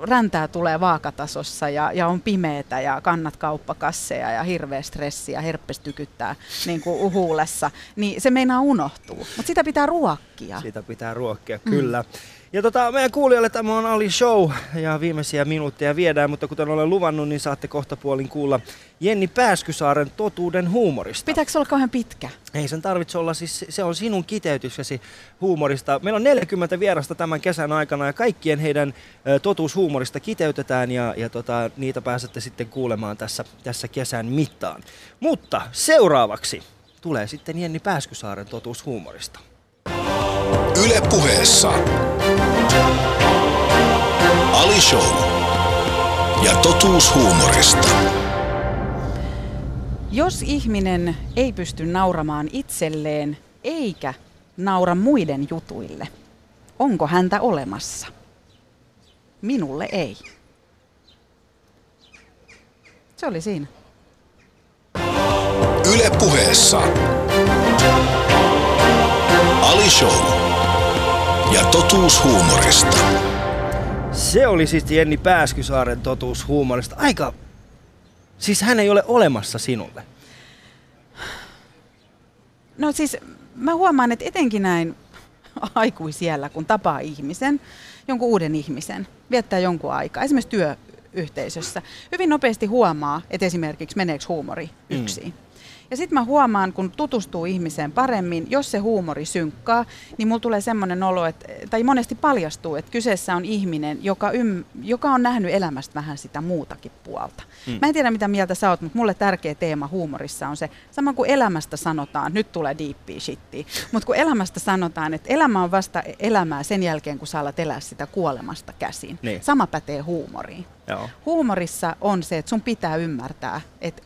räntää tulee vaakatasossa ja, ja on pimeetä ja kannat kauppakasseja ja hirveä stressi ja herpes tykyttää niin kuin huulessa, niin se meinaa unohtuu. Mutta sitä pitää ruokkia. Sitä pitää ruokkia, kyllä. Ja tota, meidän kuulijoille tämä on Ali Show ja viimeisiä minuutteja viedään, mutta kuten olen luvannut, niin saatte kohta puolin kuulla Jenni Pääskysaaren totuuden huumorista. Pitääkö se olla kauhean pitkä? Ei sen tarvitse olla, siis se on sinun kiteytyksesi huumorista. Meillä on 40 vierasta tämän kesän aikana ja kaikkien heidän totuushuumorista kiteytetään ja, ja tota, niitä pääsette sitten kuulemaan tässä, tässä kesän mittaan. Mutta seuraavaksi tulee sitten Jenni Pääskysaaren totuushuumorista. Yle puheessa. Ali Show. Ja totuus huumorista. Jos ihminen ei pysty nauramaan itselleen eikä naura muiden jutuille, onko häntä olemassa? Minulle ei. Se oli siinä. Yle Ali Show. Ja totuus huumorista. Se oli siis Jenni Pääskysaaren totuus huumorista. Aika... Siis hän ei ole olemassa sinulle. No siis mä huomaan, että etenkin näin aikuisiellä, kun tapaa ihmisen, jonkun uuden ihmisen, viettää jonkun aikaa, esimerkiksi työyhteisössä, hyvin nopeasti huomaa, että esimerkiksi meneekö huumori yksin. Mm. Ja sitten mä huomaan, kun tutustuu ihmiseen paremmin, jos se huumori synkkaa, niin mulla tulee semmoinen olo, että, tai monesti paljastuu, että kyseessä on ihminen, joka, ym, joka on nähnyt elämästä vähän sitä muutakin puolta. Mm. Mä en tiedä, mitä mieltä sä oot, mutta mulle tärkeä teema huumorissa on se, sama kuin elämästä sanotaan, nyt tulee deepia shittiä, mutta kun elämästä sanotaan, että elämä on vasta elämää sen jälkeen, kun sä alat elää sitä kuolemasta käsin. Niin. Sama pätee huumoriin. Joo. Huumorissa on se, että sun pitää ymmärtää, että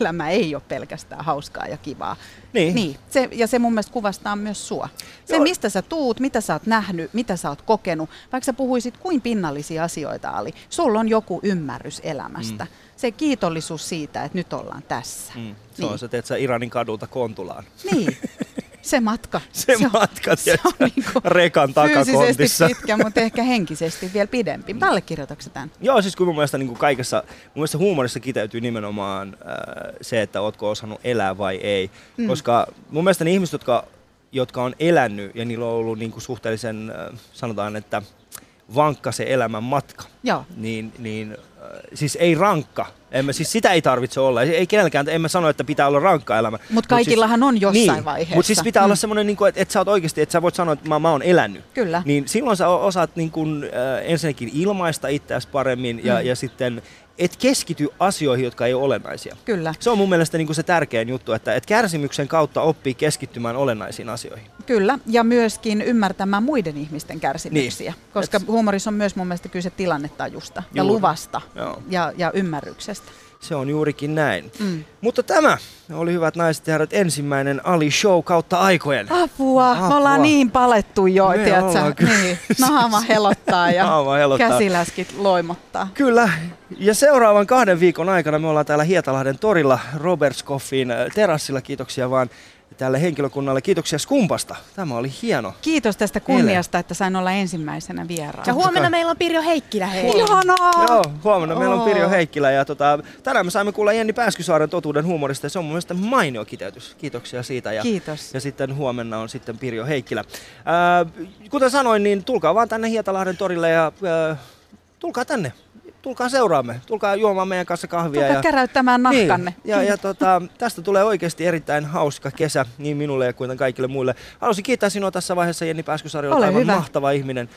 elämä ei ole pelkästään hauskaa ja kivaa. Niin. niin. Se, ja se mun mielestä kuvastaa myös sua. Se, Joo. mistä sä tuut, mitä sä oot nähnyt, mitä sä oot kokenut, vaikka sä puhuisit kuin pinnallisia asioita oli, sulla on joku ymmärrys elämästä. Mm. Se kiitollisuus siitä, että nyt ollaan tässä. Mm. Se Niin. on se, teet sä Iranin kadulta Kontulaan. Niin, se matka. Se, on- matka, se tiedätkö, on niinku rekan Fyysisesti takakontissa. pitkä, mutta ehkä henkisesti vielä pidempi. Allekirjoitatko sä tämän? Joo, siis kun mun mielestä niin kuin kaikessa, mun mielestä huumorissa kiteytyy nimenomaan äh, se, että ootko osannut elää vai ei. Mm. Koska mun mielestä ne ihmiset, jotka, jotka on elänyt ja niillä on ollut niin kuin suhteellisen, äh, sanotaan, että vankka se elämän matka, Joo. niin, niin siis ei rankka. En mä, siis sitä ei tarvitse olla. Ei kenelläkään, en mä sano, että pitää olla rankka elämä. Mut kaikillahan on jossain niin, vaiheessa. Mutta siis pitää olla Mm. semmoinen, niin että, että sä oot oikeasti, että sä voit sanoa, että mä, mä oon elänyt. Kyllä. Niin silloin sä osaat niin kun, äh, ensinnäkin ilmaista itseäsi paremmin ja, Mm. ja sitten et keskity asioihin, jotka ei ole olennaisia. Kyllä. Se on mun mielestä niin kuin se tärkein juttu, että et kärsimyksen kautta oppii keskittymään olennaisiin asioihin. Kyllä, ja myöskin ymmärtämään muiden ihmisten kärsimyksiä, Niin. koska Et- huumorissa on myös mun mielestä kyse tilannetajusta ja Juuri. luvasta Joo. ja, ja ymmärryksestä. Se on juurikin näin. Mm. Mutta tämä oli hyvät naiset ja herrat ensimmäinen Ali Show kautta aikojen. Apua, Apua. me ollaan niin palettu jo, Me tiedätkö? Niin, naama helottaa ja Naama helottaa. käsiläskit loimottaa. Kyllä, ja seuraavan kahden viikon aikana me ollaan täällä Hietalahden torilla Robertskoffin äh, terassilla. Kiitoksia vaan tälle henkilökunnalle. Kiitoksia Skumpasta. Tämä oli hieno. Kiitos tästä kunniasta, että sain olla ensimmäisenä vieraana. Ja huomenna meillä on Pirjo Heikkilä hei. Ihanaa! Joo, huomenna meillä on. Pirjo Heikkilä ja tota, tänään me saimme kuulla Jenni Pääskysaaren totuuden huumorista ja se on mun mielestä mainio kiteytys. Kiitoksia siitä. Ja, Kiitos. Ja sitten huomenna on sitten Pirjo Heikkilä. Ää, kuten sanoin, niin tulkaa vaan tänne Hietalahden torille ja ää, tulkaa tänne. Tulkaa seuraamme. Tulkaa juomaan meidän kanssa kahvia. Tulkaa ja, käräyttämään nahkanne. Niin, ja, ja tota, tästä tulee oikeasti erittäin hauska kesä niin minulle kuin kaikille muille. Haluaisin kiittää sinua tässä vaiheessa Jenni Pääskysari, olet Ole aivan hyvä. mahtava ihminen.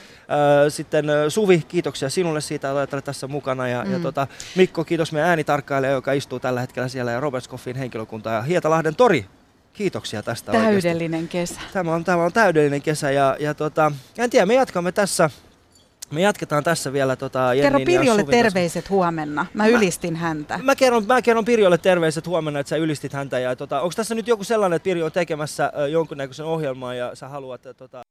Sitten Suvi, kiitoksia sinulle siitä, että olet tässä mukana. Ja, mm. ja tota, Mikko, kiitos meidän äänitarkkailija, joka istuu tällä hetkellä siellä ja Robert Scoffin henkilökunta ja Hietalahden tori. Kiitoksia tästä oikeasti. Täydellinen kesä. Tämä on, tämä on täydellinen kesä ja, ja tota, en tiedä, me jatkamme tässä. Me jatketaan tässä vielä tota, Kerro Jennin Pirjolle terveiset huomenna. Mä ylistin häntä. Mä kerron, mä kerron Pirjolle terveiset huomenna, että sä ylistit häntä. Ja tota, onko tässä nyt joku sellainen, että Pirjo on tekemässä jonkunnäköisen ohjelman ja sä haluat... ö, Tota,